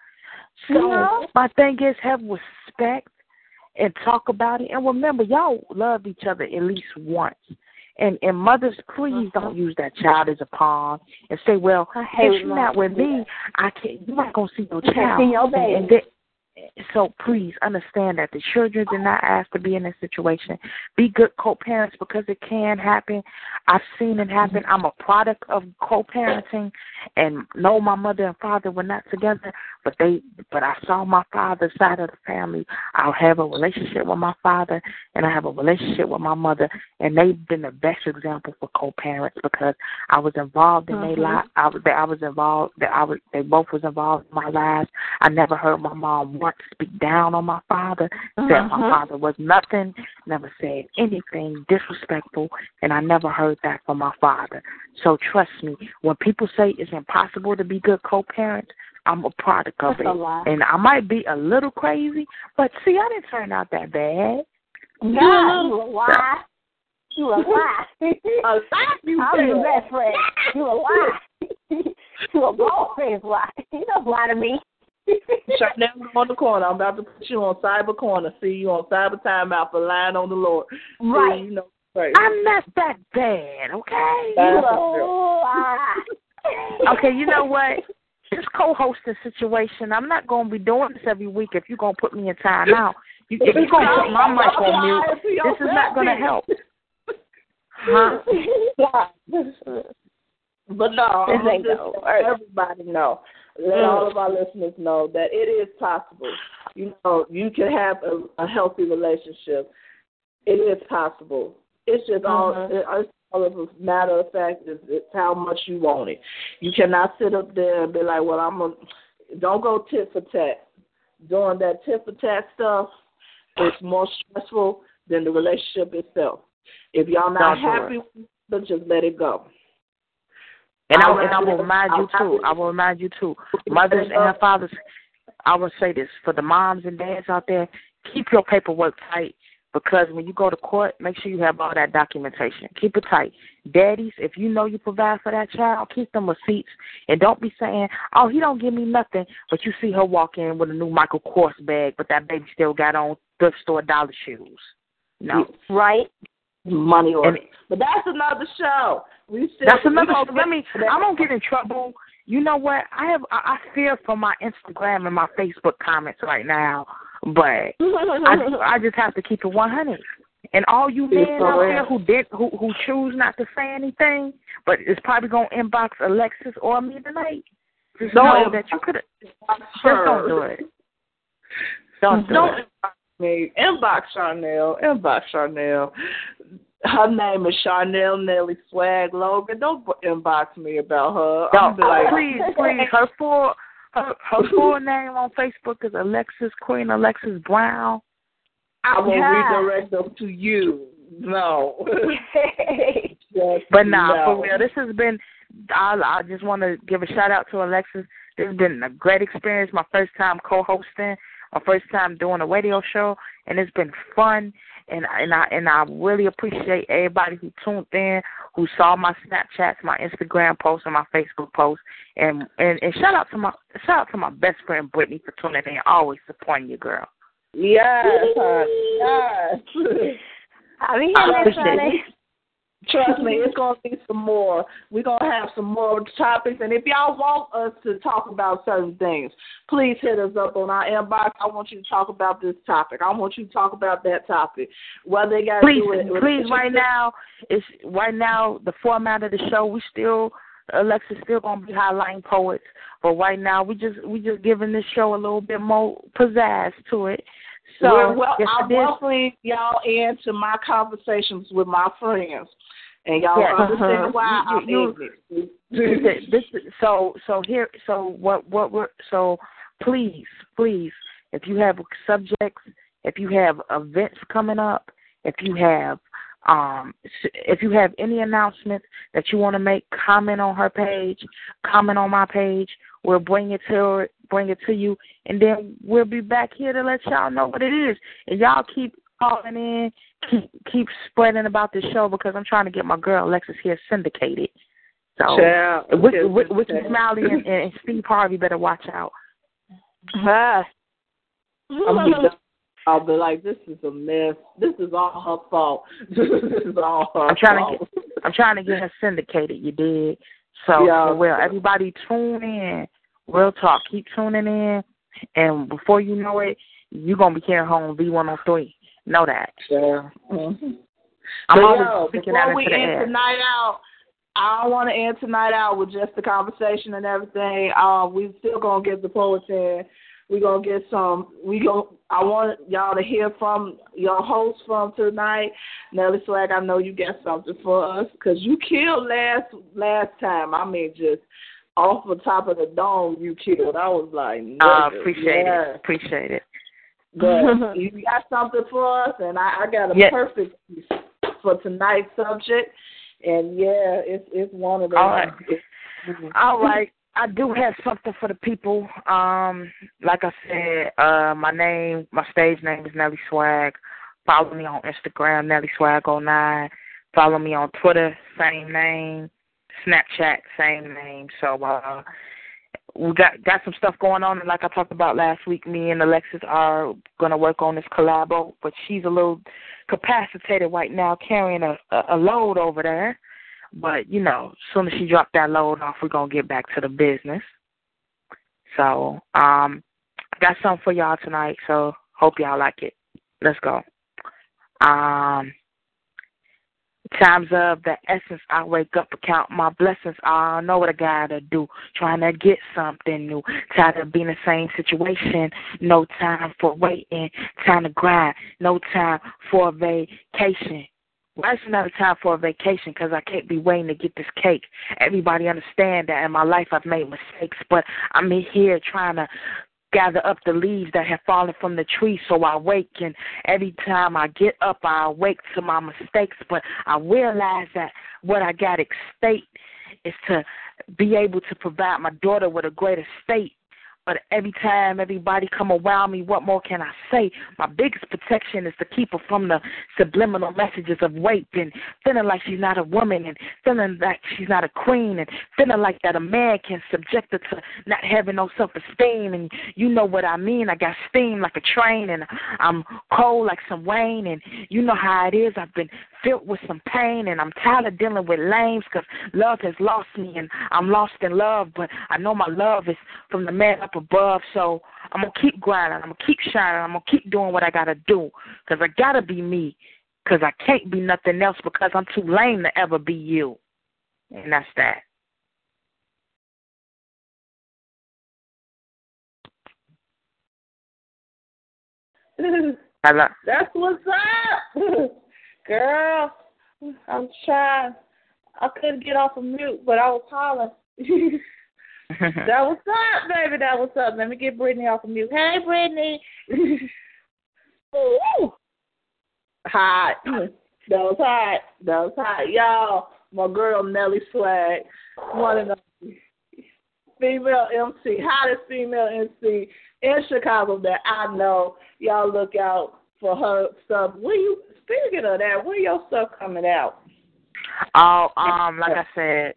So No. my thing is have respect and talk about it and remember y'all loved each other at least once. And and mothers, please don't use that child as a pawn and say, Well, hate if you're not with me, I can't you're not gonna see your child. see your And- baby. and then- so please understand that the children did not ask to be in this situation. Be good co-parents because it can happen. I've seen it happen. I'm a product of co-parenting, and no, my mother and father were not together, but they, but I saw my father's side of the family. I have a relationship with my father, and I have a relationship with my mother, and they've been the best example for co-parents because I was involved in Mhm. their life. I was, I was involved. That I was, they both was involved in my lives. I never heard my mom once speak down on my father. Said my Mhm. father was nothing. Never said anything disrespectful, and I never heard that from my father. So trust me, when people say it's impossible to be good co-parents, I'm a product of That's it, and I might be a little crazy, but see, I didn't turn out that bad. God, you a lie. You a lie. a lie, you I'm your best friend. You a lie. you a boyfriend's lie. You don't lie to me. Chanel on the corner. I'm about to put you on cyber corner. See you on cyber timeout for lying on the Lord. Right. See, you know, right. I'm not that bad, okay? Oh. Okay, you know what? This co-hosting situation, I'm not going to be doing this every week if you're going to put me in time out. You, if you're going to put my mic on mute, this is not going to help. Huh? But no, I'm just gonna let work. everybody know. Let all of our listeners know that it is possible. You know, you can have a, a healthy relationship. It is possible. It's just all Mhm. it, it's all of a matter of fact is it's how much you want it. You cannot sit up there and be like, Well I'm a don't go tit for tat. Doing that tit for tat stuff is more stressful than the relationship itself. If y'all not happy then just let it go. And I, and I will remind you too. I will remind you too. Mothers and fathers. I will say this for the moms and dads out there: keep your paperwork tight because when you go to court, make sure you have all that documentation. Keep it tight. Daddies, if you know you provide for that child, keep them receipts and don't be saying, "Oh, he don't give me nothing," but you see her walk in with a new Michael Kors bag, but that baby still got on thrift store dollar shoes. No, Right? Money or And- but that's another show. We still That's another. gonna Let me. I'm gonna get in trouble. You know what? I have. I, I fear for my Instagram and my Facebook comments right now, but I I just have to keep it 100. And all you men out there who did who who choose not to say anything, but it's probably gonna inbox Alexis or me tonight. Just Don't know that you could. Just don't do it. Don't do Don't it. Me. Inbox Chanel. Inbox Chanel. Her name is Chanel Nelly Swag Logan. Don't inbox me about her. Be like, please, please. Her full her her full name on Facebook is Alexis Queen Alexis Brown. I will Yeah. redirect them to you. No. But nah, no. for real, this has been. I I just want to give a shout out to Alexis. This has been a great experience. My first time co-hosting, my first time doing a radio show, and it's been fun. And and I and I really appreciate everybody who tuned in, who saw my Snapchats, my Instagram posts, and my Facebook posts. And and and shout out to my shout out to my best friend Brittany for tuning in, always supporting you, girl. Yes. Yes. I be I here next appreciate Friday. Trust me, it's gonna be some more. We're gonna have some more topics, and if y'all want us to talk about certain things, please hit us up on our inbox. I want you to talk about this topic. I want you to talk about that topic. Whether they got Please, do it, please, right now, it's right now the format of the show. We still Alexa's still gonna be highlighting poets, but right now we just we just giving this show a little bit more pizzazz to it. So We're yes, I'm welcoming y'all into my conversations with my friends, and y'all Yes. understand Uh-huh. why You- I'm you- ignorant. this is- so so here so what what we're so please please if you have subjects if you have events coming up if you have um if you have any announcements that you want to make comment on her page comment on my page we'll bring it to her, bring it to you and then we'll be back here to let y'all know what it is and y'all keep calling in keep keep spreading about this show because i'm trying to get my girl alexis here syndicated so Child, okay, Rickey, Rickey. Smiley and, and Steve Harvey better watch out. Done. I'll be like, this is a mess. This is all her fault. this is all her I'm trying fault. to get I'm trying to get her syndicated. You did. So Yeah. for real, everybody tune in. Real talk. Keep tuning in, and before you know it, you're gonna be carrying home V103. Know that. Yeah. Mhm. I'm But always yo, speaking out we into the end air. tonight out, I don't want to end tonight out with just the conversation and everything. Um, we still gonna get the poets in. We gonna get some. We go. I want y'all to hear from your host from tonight, Nelly Swag. I know you got something for us because you killed last last time. I mean, just off the top of the dome, you killed. I was like, Uh, nigga, appreciate yeah. it. Appreciate it. But you got something for us, and I, I got a Yeah. perfect piece for tonight's subject. And yeah, it's it's one of those. All right. All right. I do have something for the people. Um, like I said, uh, my name, my stage name is Nelly Swag. Follow me on Instagram, Nelly Swag09. Follow me on Twitter, same name. Snapchat, same name. So uh, we got got some stuff going on, and like I talked about last week, me and Alexis are gonna work on this collabo. But she's a little capacitated right now, carrying a a load over there. But you know, as soon as she dropped that load off, we're gonna get back to the business. So, um, I got something for y'all tonight. So hope y'all like it. Let's go. Um, times of the essence, I wake up and count my blessings. I know what I gotta do, trying to get something new. Tired of being in the same situation. No time for waiting, time to grind. No time for a vacation. Why is not a time for a vacation? Because I can't be waiting to get this cake. Everybody understand that in my life I've made mistakes, but I'm in here trying to gather up the leaves that have fallen from the tree so I wake. And every time I get up I awake to my mistakes. But I realize that what I got at stake is to be able to provide my daughter with a greater state but every time everybody come around me, what more can I say? My biggest protection is to keep her from the subliminal messages of rape and feeling like she's not a woman and feeling like she's not a queen and feeling like that a man can subject her to not having no self esteem and you know what I mean. I got steam like a train and I'm cold like some rain and you know how it is. I've been filled with some pain and I'm tired of dealing with lames because love has lost me and I'm lost in love but I know my love is from the man up above. So I'm gonna keep grinding. I'm gonna keep shining. I'm gonna keep doing what I gotta do because I gotta be me. Because I can't be nothing else because I'm too lame to ever be you. And that's that. Hello. That's what's up, girl. I'm trying. I couldn't get off of mute, but I was hollering. that was up, baby. That was up. Let me get Brittany off of mute. Hey, Brittany. Ooh. Hot. That was hot. That was hot. Y'all, my girl Nelly Swag, one of the female MC, hottest female MC in Chicago that I know. Y'all look out for her stuff. Where you speaking of that, where your stuff coming out? Oh, um, like I said,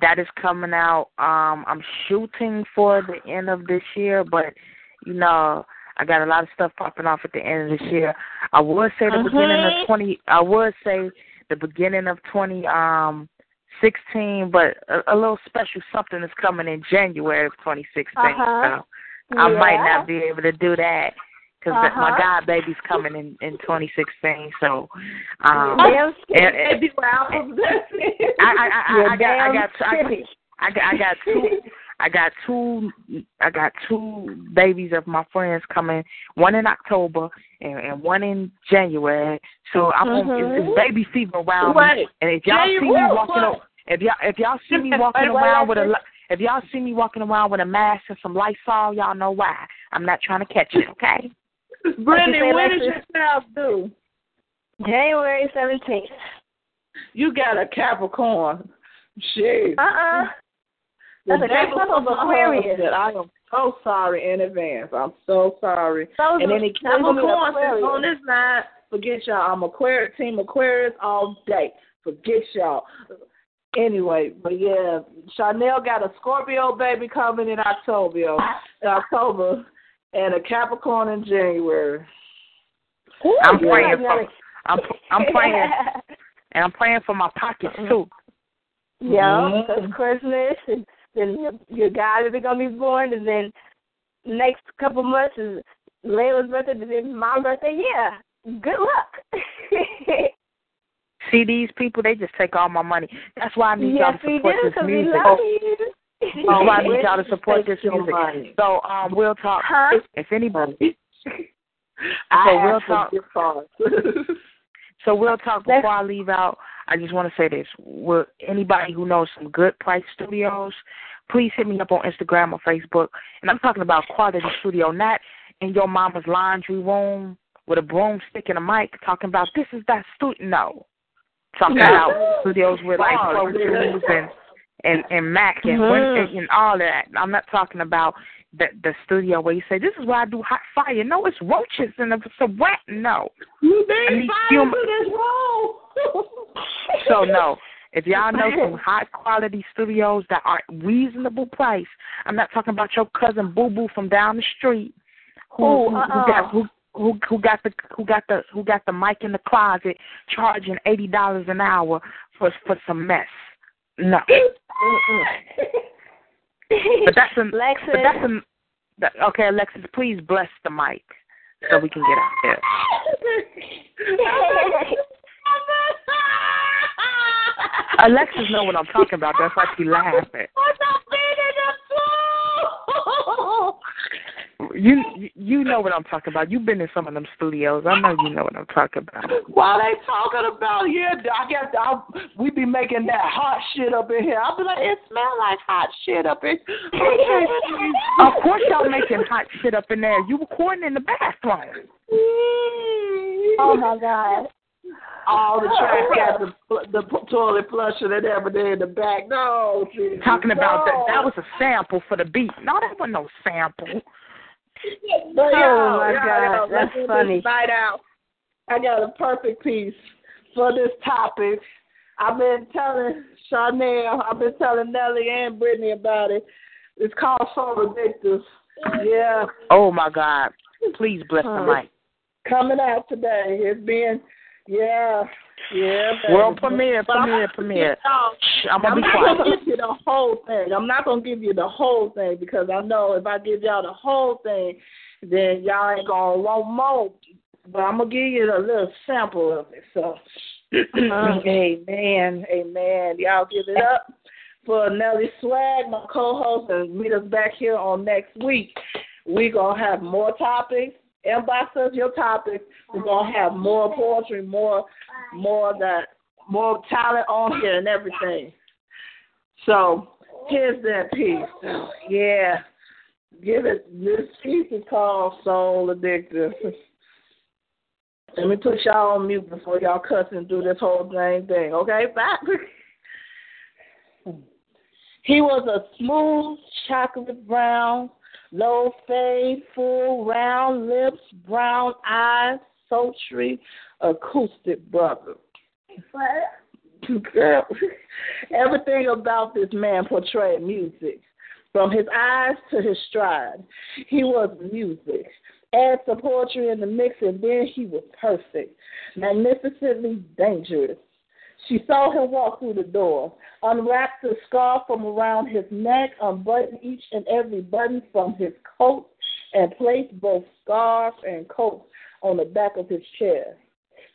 that is coming out. Um, I'm shooting for the end of this year, but you know, I got a lot of stuff popping off at the end of this year. I would say the uh-huh. beginning of twenty. I would say the beginning of twenty um sixteen, but a, a little special something is coming in January of twenty sixteen. Uh-huh. So I might not be able to do that because uh-huh. my god baby's coming in in 2016. So, um, and, and, and, I, I, I, I got I got I, got I got two I got two I got two babies of my friends coming. One in October and, and one in January. So I'm mm-hmm. on, it's, it's baby fever around right. me. And if y'all see me walking on, if y'all if y'all see me walking around with a if y'all see me walking around with a mask and some Lysol, y'all know why. I'm not trying to catch it, okay? Brittany, when is your child due? January 17th. You got a Capricorn. Shit. Uh-uh. That's a of Aquarius. I am so sorry in advance. I'm so sorry. So and any Capricorns on this line, forget y'all. I'm Aquarius, Team Aquarius all day. Forget y'all. Anyway, but yeah, Chanel got a Scorpio baby coming in October. In October and a Capricorn in January. Ooh, I'm praying for. I'm I'm praying, and I'm praying for my pockets too. Yeah, because mm-hmm. Christmas, and then your, your guys are gonna be born, and then next couple months is Layla's birthday, and then my birthday. Yeah, good luck. See these people, they just take all my money. That's why I need yes, y'all to support do, this music. Oh, Oh, I need y'all to support this music. So um, we'll talk. Huh? If anybody. so we'll talk. so we'll talk before I leave out. I just want to say this: Will anybody who knows some good price studios, please hit me up on Instagram or Facebook. And I'm talking about quality studio, not in your mama's laundry room with a broomstick and a mic, talking about this is that studio. No, talking about studios with like and and and Mac and, mm-hmm. and all that. I'm not talking about the the studio where you say this is where I do hot fire. No, it's roaches and it's a rat. No, you need fire this role. so no, If y'all know some high quality studios that are reasonable price, I'm not talking about your cousin Boo Boo from down the street who Ooh, who, uh-uh. who got who who who got the who got the who got the mic in the closet charging eighty dollars an hour for for some mess. No. But that's a Lexus. but that's a that, okay, Alexis, please bless the mic so we can get out there. Alexis know what I'm talking about. That's why she laughing. You you know what I'm talking about. You've been in some of them studios. I know you know what I'm talking about. While they talking about yeah, I guess I'll, we be making that hot shit up in here. I'll be like, it smell like hot shit up in. Okay, Of course y'all making hot shit up in there. You recording in the bathroom. Mm-hmm. oh my god. All the trash got the the toilet flusher and everything in the back. No, Jesus, Talking about that no. that was a sample for the beat. No, that wasn't no sample. But Oh, my God, that's funny. This night out. I got a perfect piece for this topic. I've been telling Chanel, I've been telling Nelly and Brittany about it. It's called So Addictive. Yeah, Oh my God. Please bless the mic. coming out today. It's being, yeah, yeah. baby. World premiere, But I'm premiere, not premiere. gonna I'm I'm gonna be not quiet. gonna give you the whole thing. I'm not gonna give you the whole thing because I know if I give y'all the whole thing, then y'all ain't gonna want more. But I'm gonna give you a little sample of it. So, uh-huh. amen, amen. Y'all give it up for Nelly Swag, my co-host, and meet us back here on next week. We gonna have more topics. Inbox us your topics. We're gonna have more poetry, more, more that, more talent on here and everything. So here's that piece. Yeah. Give it this piece is called Soul Addictive. Let me put y'all on mute before y'all cussing through this whole dang thing, okay? Back. He was a smooth chocolate brown, low fade, full round lips, brown eyes, sultry, acoustic brother. Girl, everything about this man portrayed music. From his eyes to his stride, he was music. Add some poetry in the mix, and then he was perfect, magnificently dangerous. She saw him walk through the door, unwrap the scarf from around his neck, unbutton each and every button from his coat, and place both scarf and coat on the back of his chair.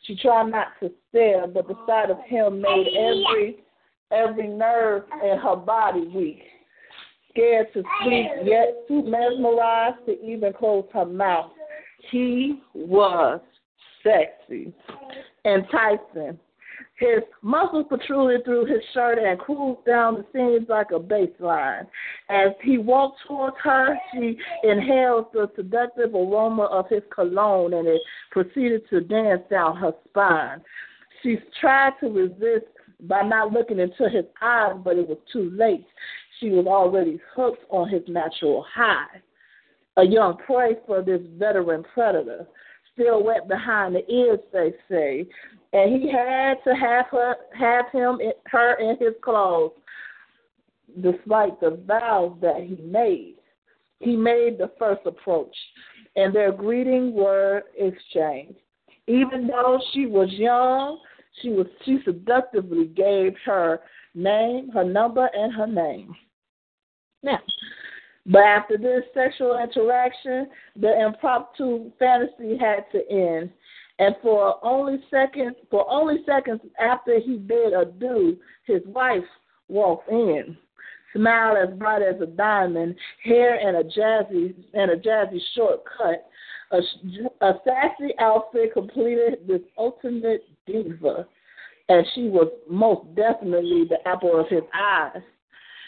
She tried not to stare, but the sight of him made every every nerve in her body weak. Scared to speak, yet too mesmerized to even close her mouth. He was sexy, enticing. His muscles protruded through his shirt and cooled down the seams like a bassline. As he walked towards her, she inhaled the seductive aroma of his cologne and it proceeded to dance down her spine. She tried to resist by not looking into his eyes, but it was too late. She was already hooked on his natural high. A young prey for this veteran predator, still wet behind the ears, they say, and he had to have her have him in, her in his clothes, despite the vows that he made. He made the first approach, and their greeting were exchanged. Even though she was young, she was she seductively gave her name, her number, and her name. Now, but after this sexual interaction, the impromptu fantasy had to end. And for only seconds, for only seconds after he bid adieu, his wife walked in, smile as bright as a diamond, hair in a jazzy and a jazzy short cut. A, a sassy outfit completed this ultimate diva, and she was most definitely the apple of his eyes.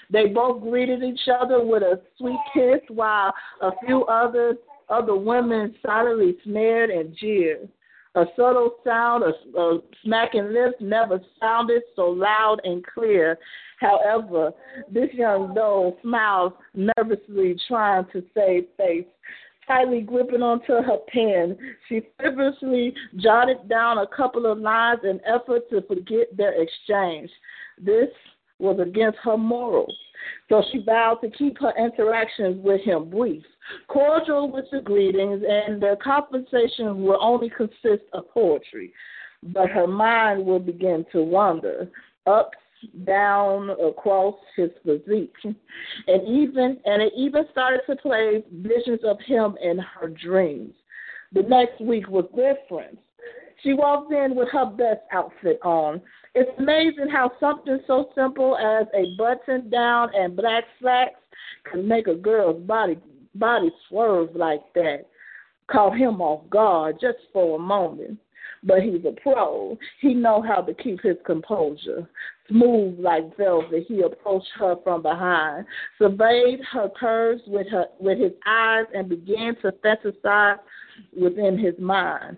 They both greeted each other with a sweet kiss, while a few others, other women silently sneered and jeered. A subtle sound of, of smacking lips never sounded so loud and clear. However, this young doe smiled nervously, trying to save face. tightly gripping onto her pen. She feverishly jotted down a couple of lines in effort to forget their exchange. This was against her morals. So she vowed to keep her interactions with him brief, cordial with the greetings, and the conversation will only consist of poetry. But her mind will begin to wander up, down, across his physique, and even and it even started to play visions of him in her dreams. The next week was different. She walked in with her best outfit on, it's amazing how something so simple as a button down and black slacks can make a girl's body body swerve like that. Caught him off guard just for a moment. But he's a pro. He know how to keep his composure. Smooth like velvet, he approached her from behind, surveyed her curves with her with his eyes, and began to fantasize within his mind.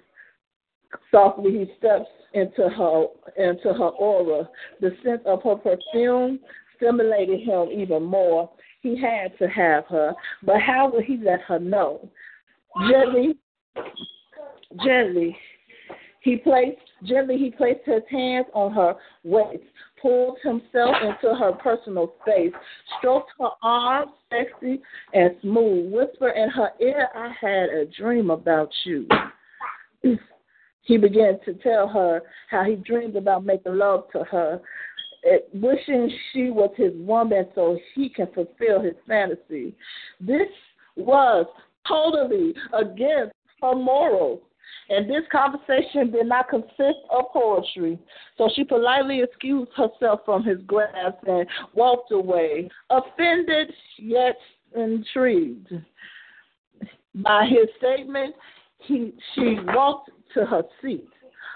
Softly he steps into her into her aura. The scent of her perfume stimulated him even more. He had to have her, but how would he let her know? Gently, gently, he placed gently he placed his hands on her waist, pulled himself into her personal space, stroked her arms, sexy and smooth, whisper in her ear, "I had a dream about you." He began to tell her how he dreamed about making love to her, wishing she was his woman so he can fulfill his fantasy. This was totally against her morals. And this conversation did not consist of poetry. So she politely excused herself from his grasp and walked away, offended yet intrigued. By his statement, he she walked to her seat.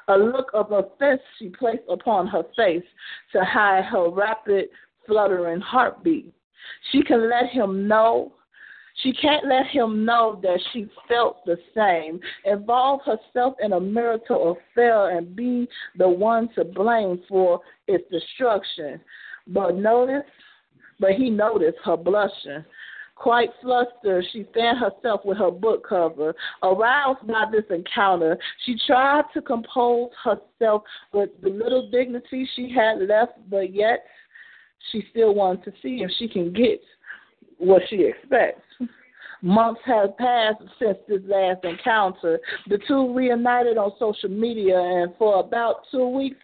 A look of offense she placed upon her face to hide her rapid, fluttering heartbeat. She can let him know. She can't let him know that she felt the same. Involve herself in a marital affair and be the one to blame for its destruction. But notice, but he noticed her blushing. Quite flustered, she fanned herself with her book cover. Aroused by this encounter, she tried to compose herself with the little dignity she had left, but yet she still wanted to see if she can get what she expects. Months have passed since this last encounter. The two reunited on social media, and for about two weeks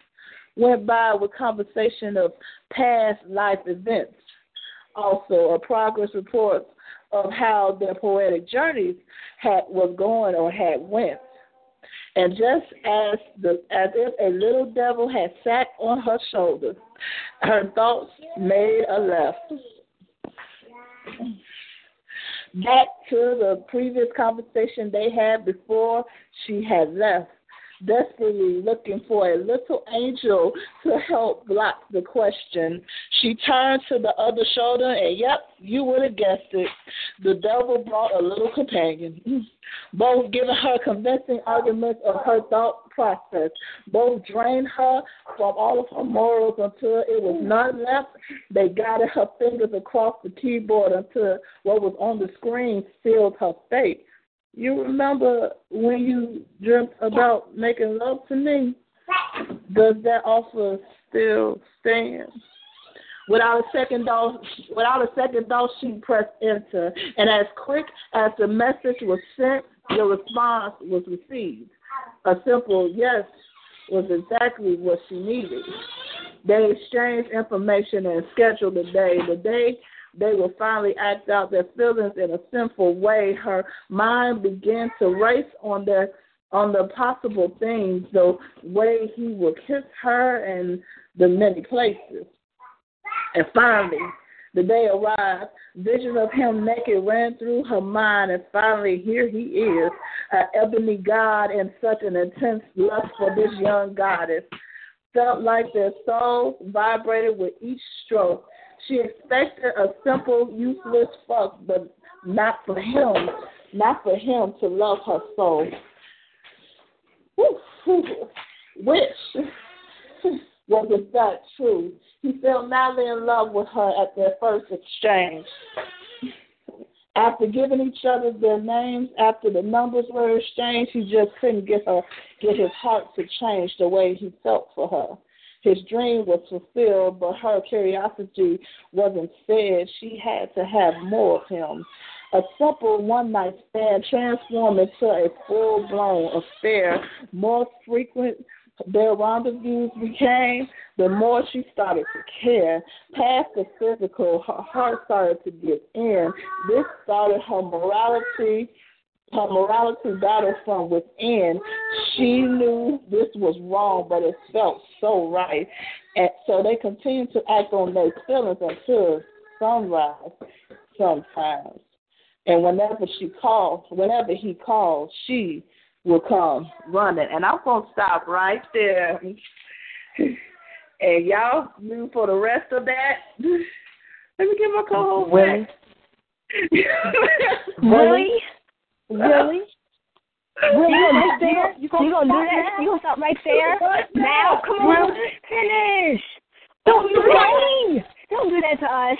went by with conversation of past life events also a progress report of how their poetic journeys had was going or had went. And just as the as if a little devil had sat on her shoulder, her thoughts made a left. Back to the previous conversation they had before she had left desperately looking for a little angel to help block the question. She turned to the other shoulder, and yep, you would have guessed it. The devil brought a little companion, both giving her convincing arguments of her thought process. Both drained her from all of her morals until it was none left. They guided her fingers across the keyboard until what was on the screen sealed her fate. You remember when you dreamt about making love to me? Does that offer still stand? Without a second thought, without a second thought, she pressed enter, and as quick as the message was sent, the response was received. A simple yes was exactly what she needed. They exchanged information and scheduled the day. The day they will finally act out their feelings in a sinful way. Her mind began to race on the on the possible things, the way he would kiss her and the many places. And finally, the day arrived. Vision of him naked ran through her mind, and finally, here he is, an ebony god in such an intense lust for this young goddess. Felt like their souls vibrated with each stroke. She expected a simple, useless fuck, but not for him, not for him to love her soul. Which was in fact true. He fell madly in love with her at their first exchange. After giving each other their names, after the numbers were exchanged, he just couldn't get her get his heart to change the way he felt for her. His dream was fulfilled, but her curiosity wasn't fed. She had to have more of him. A simple one night stand transformed into a full blown affair. More frequent their rendezvous became, the more she started to care. Past the physical, her heart started to give in. This started her morality her morality battle from within. She knew this was wrong, but it felt so right. And so they continued to act on their feelings until sunrise sometimes. And whenever she called, whenever he called, she will come running. And I'm going to stop right there. and y'all, for the rest of that, let me get my co host Willie. Really? You gonna, there? You gonna, you gonna do that? You gonna stop right there? Now, come on, finish. Don't do that. Don't do that to us.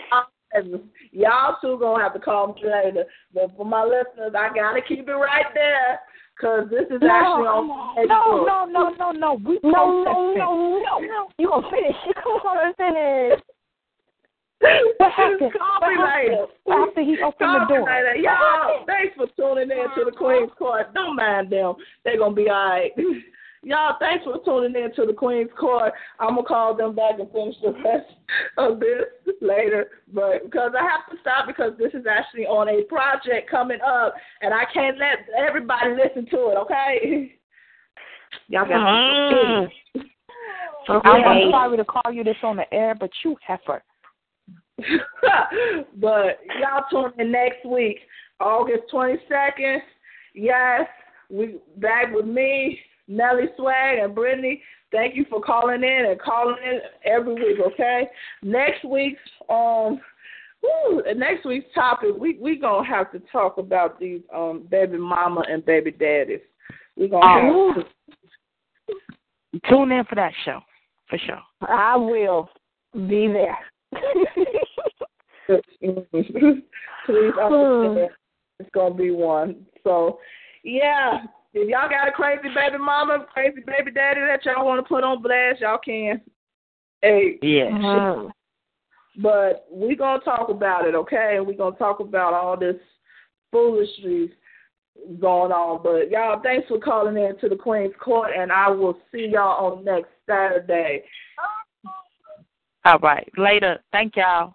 Um, y'all two gonna have to call me later. But for my listeners, I gotta keep it right there. Cause this is no, actually on Facebook. No, no, no, no, no. We no, no, no, no, no. You gonna finish? Come on, finish. What happened? Call what me happened? later. After he opened Call the door. Me later. Y'all, thanks for tuning in to the Queen's Court. Don't mind them. They're gonna be all right. Y'all, thanks for tuning in to the Queen's Court. I'm gonna call them back and finish the rest of this later, but because I have to stop because this is actually on a project coming up, and I can't let everybody listen to it. Okay? Y'all got to. Uh-huh. Okay. I'm sorry to call you this on the air, but you heifer. but y'all tune in next week, August 22nd. Yes, we back with me, Nelly Swag, and Brittany. Thank you for calling in and calling in every week. Okay, next week's um. Woo, next week's topic, we we gonna have to talk about these um baby mama and baby daddies. We gonna Oh. have to Tune in for that show, for sure. I will be there. Please understand. It's gonna be one. So yeah. If y'all got a crazy baby mama, crazy baby daddy that y'all want to put on blast, y'all can. Hey, Yeah. Mm. but we gonna talk about it, okay? And we gonna talk about all this foolishness going on. But y'all, thanks for calling in to the Queen's Court, and I will see y'all on next Saturday. All right. Later. Thank y'all.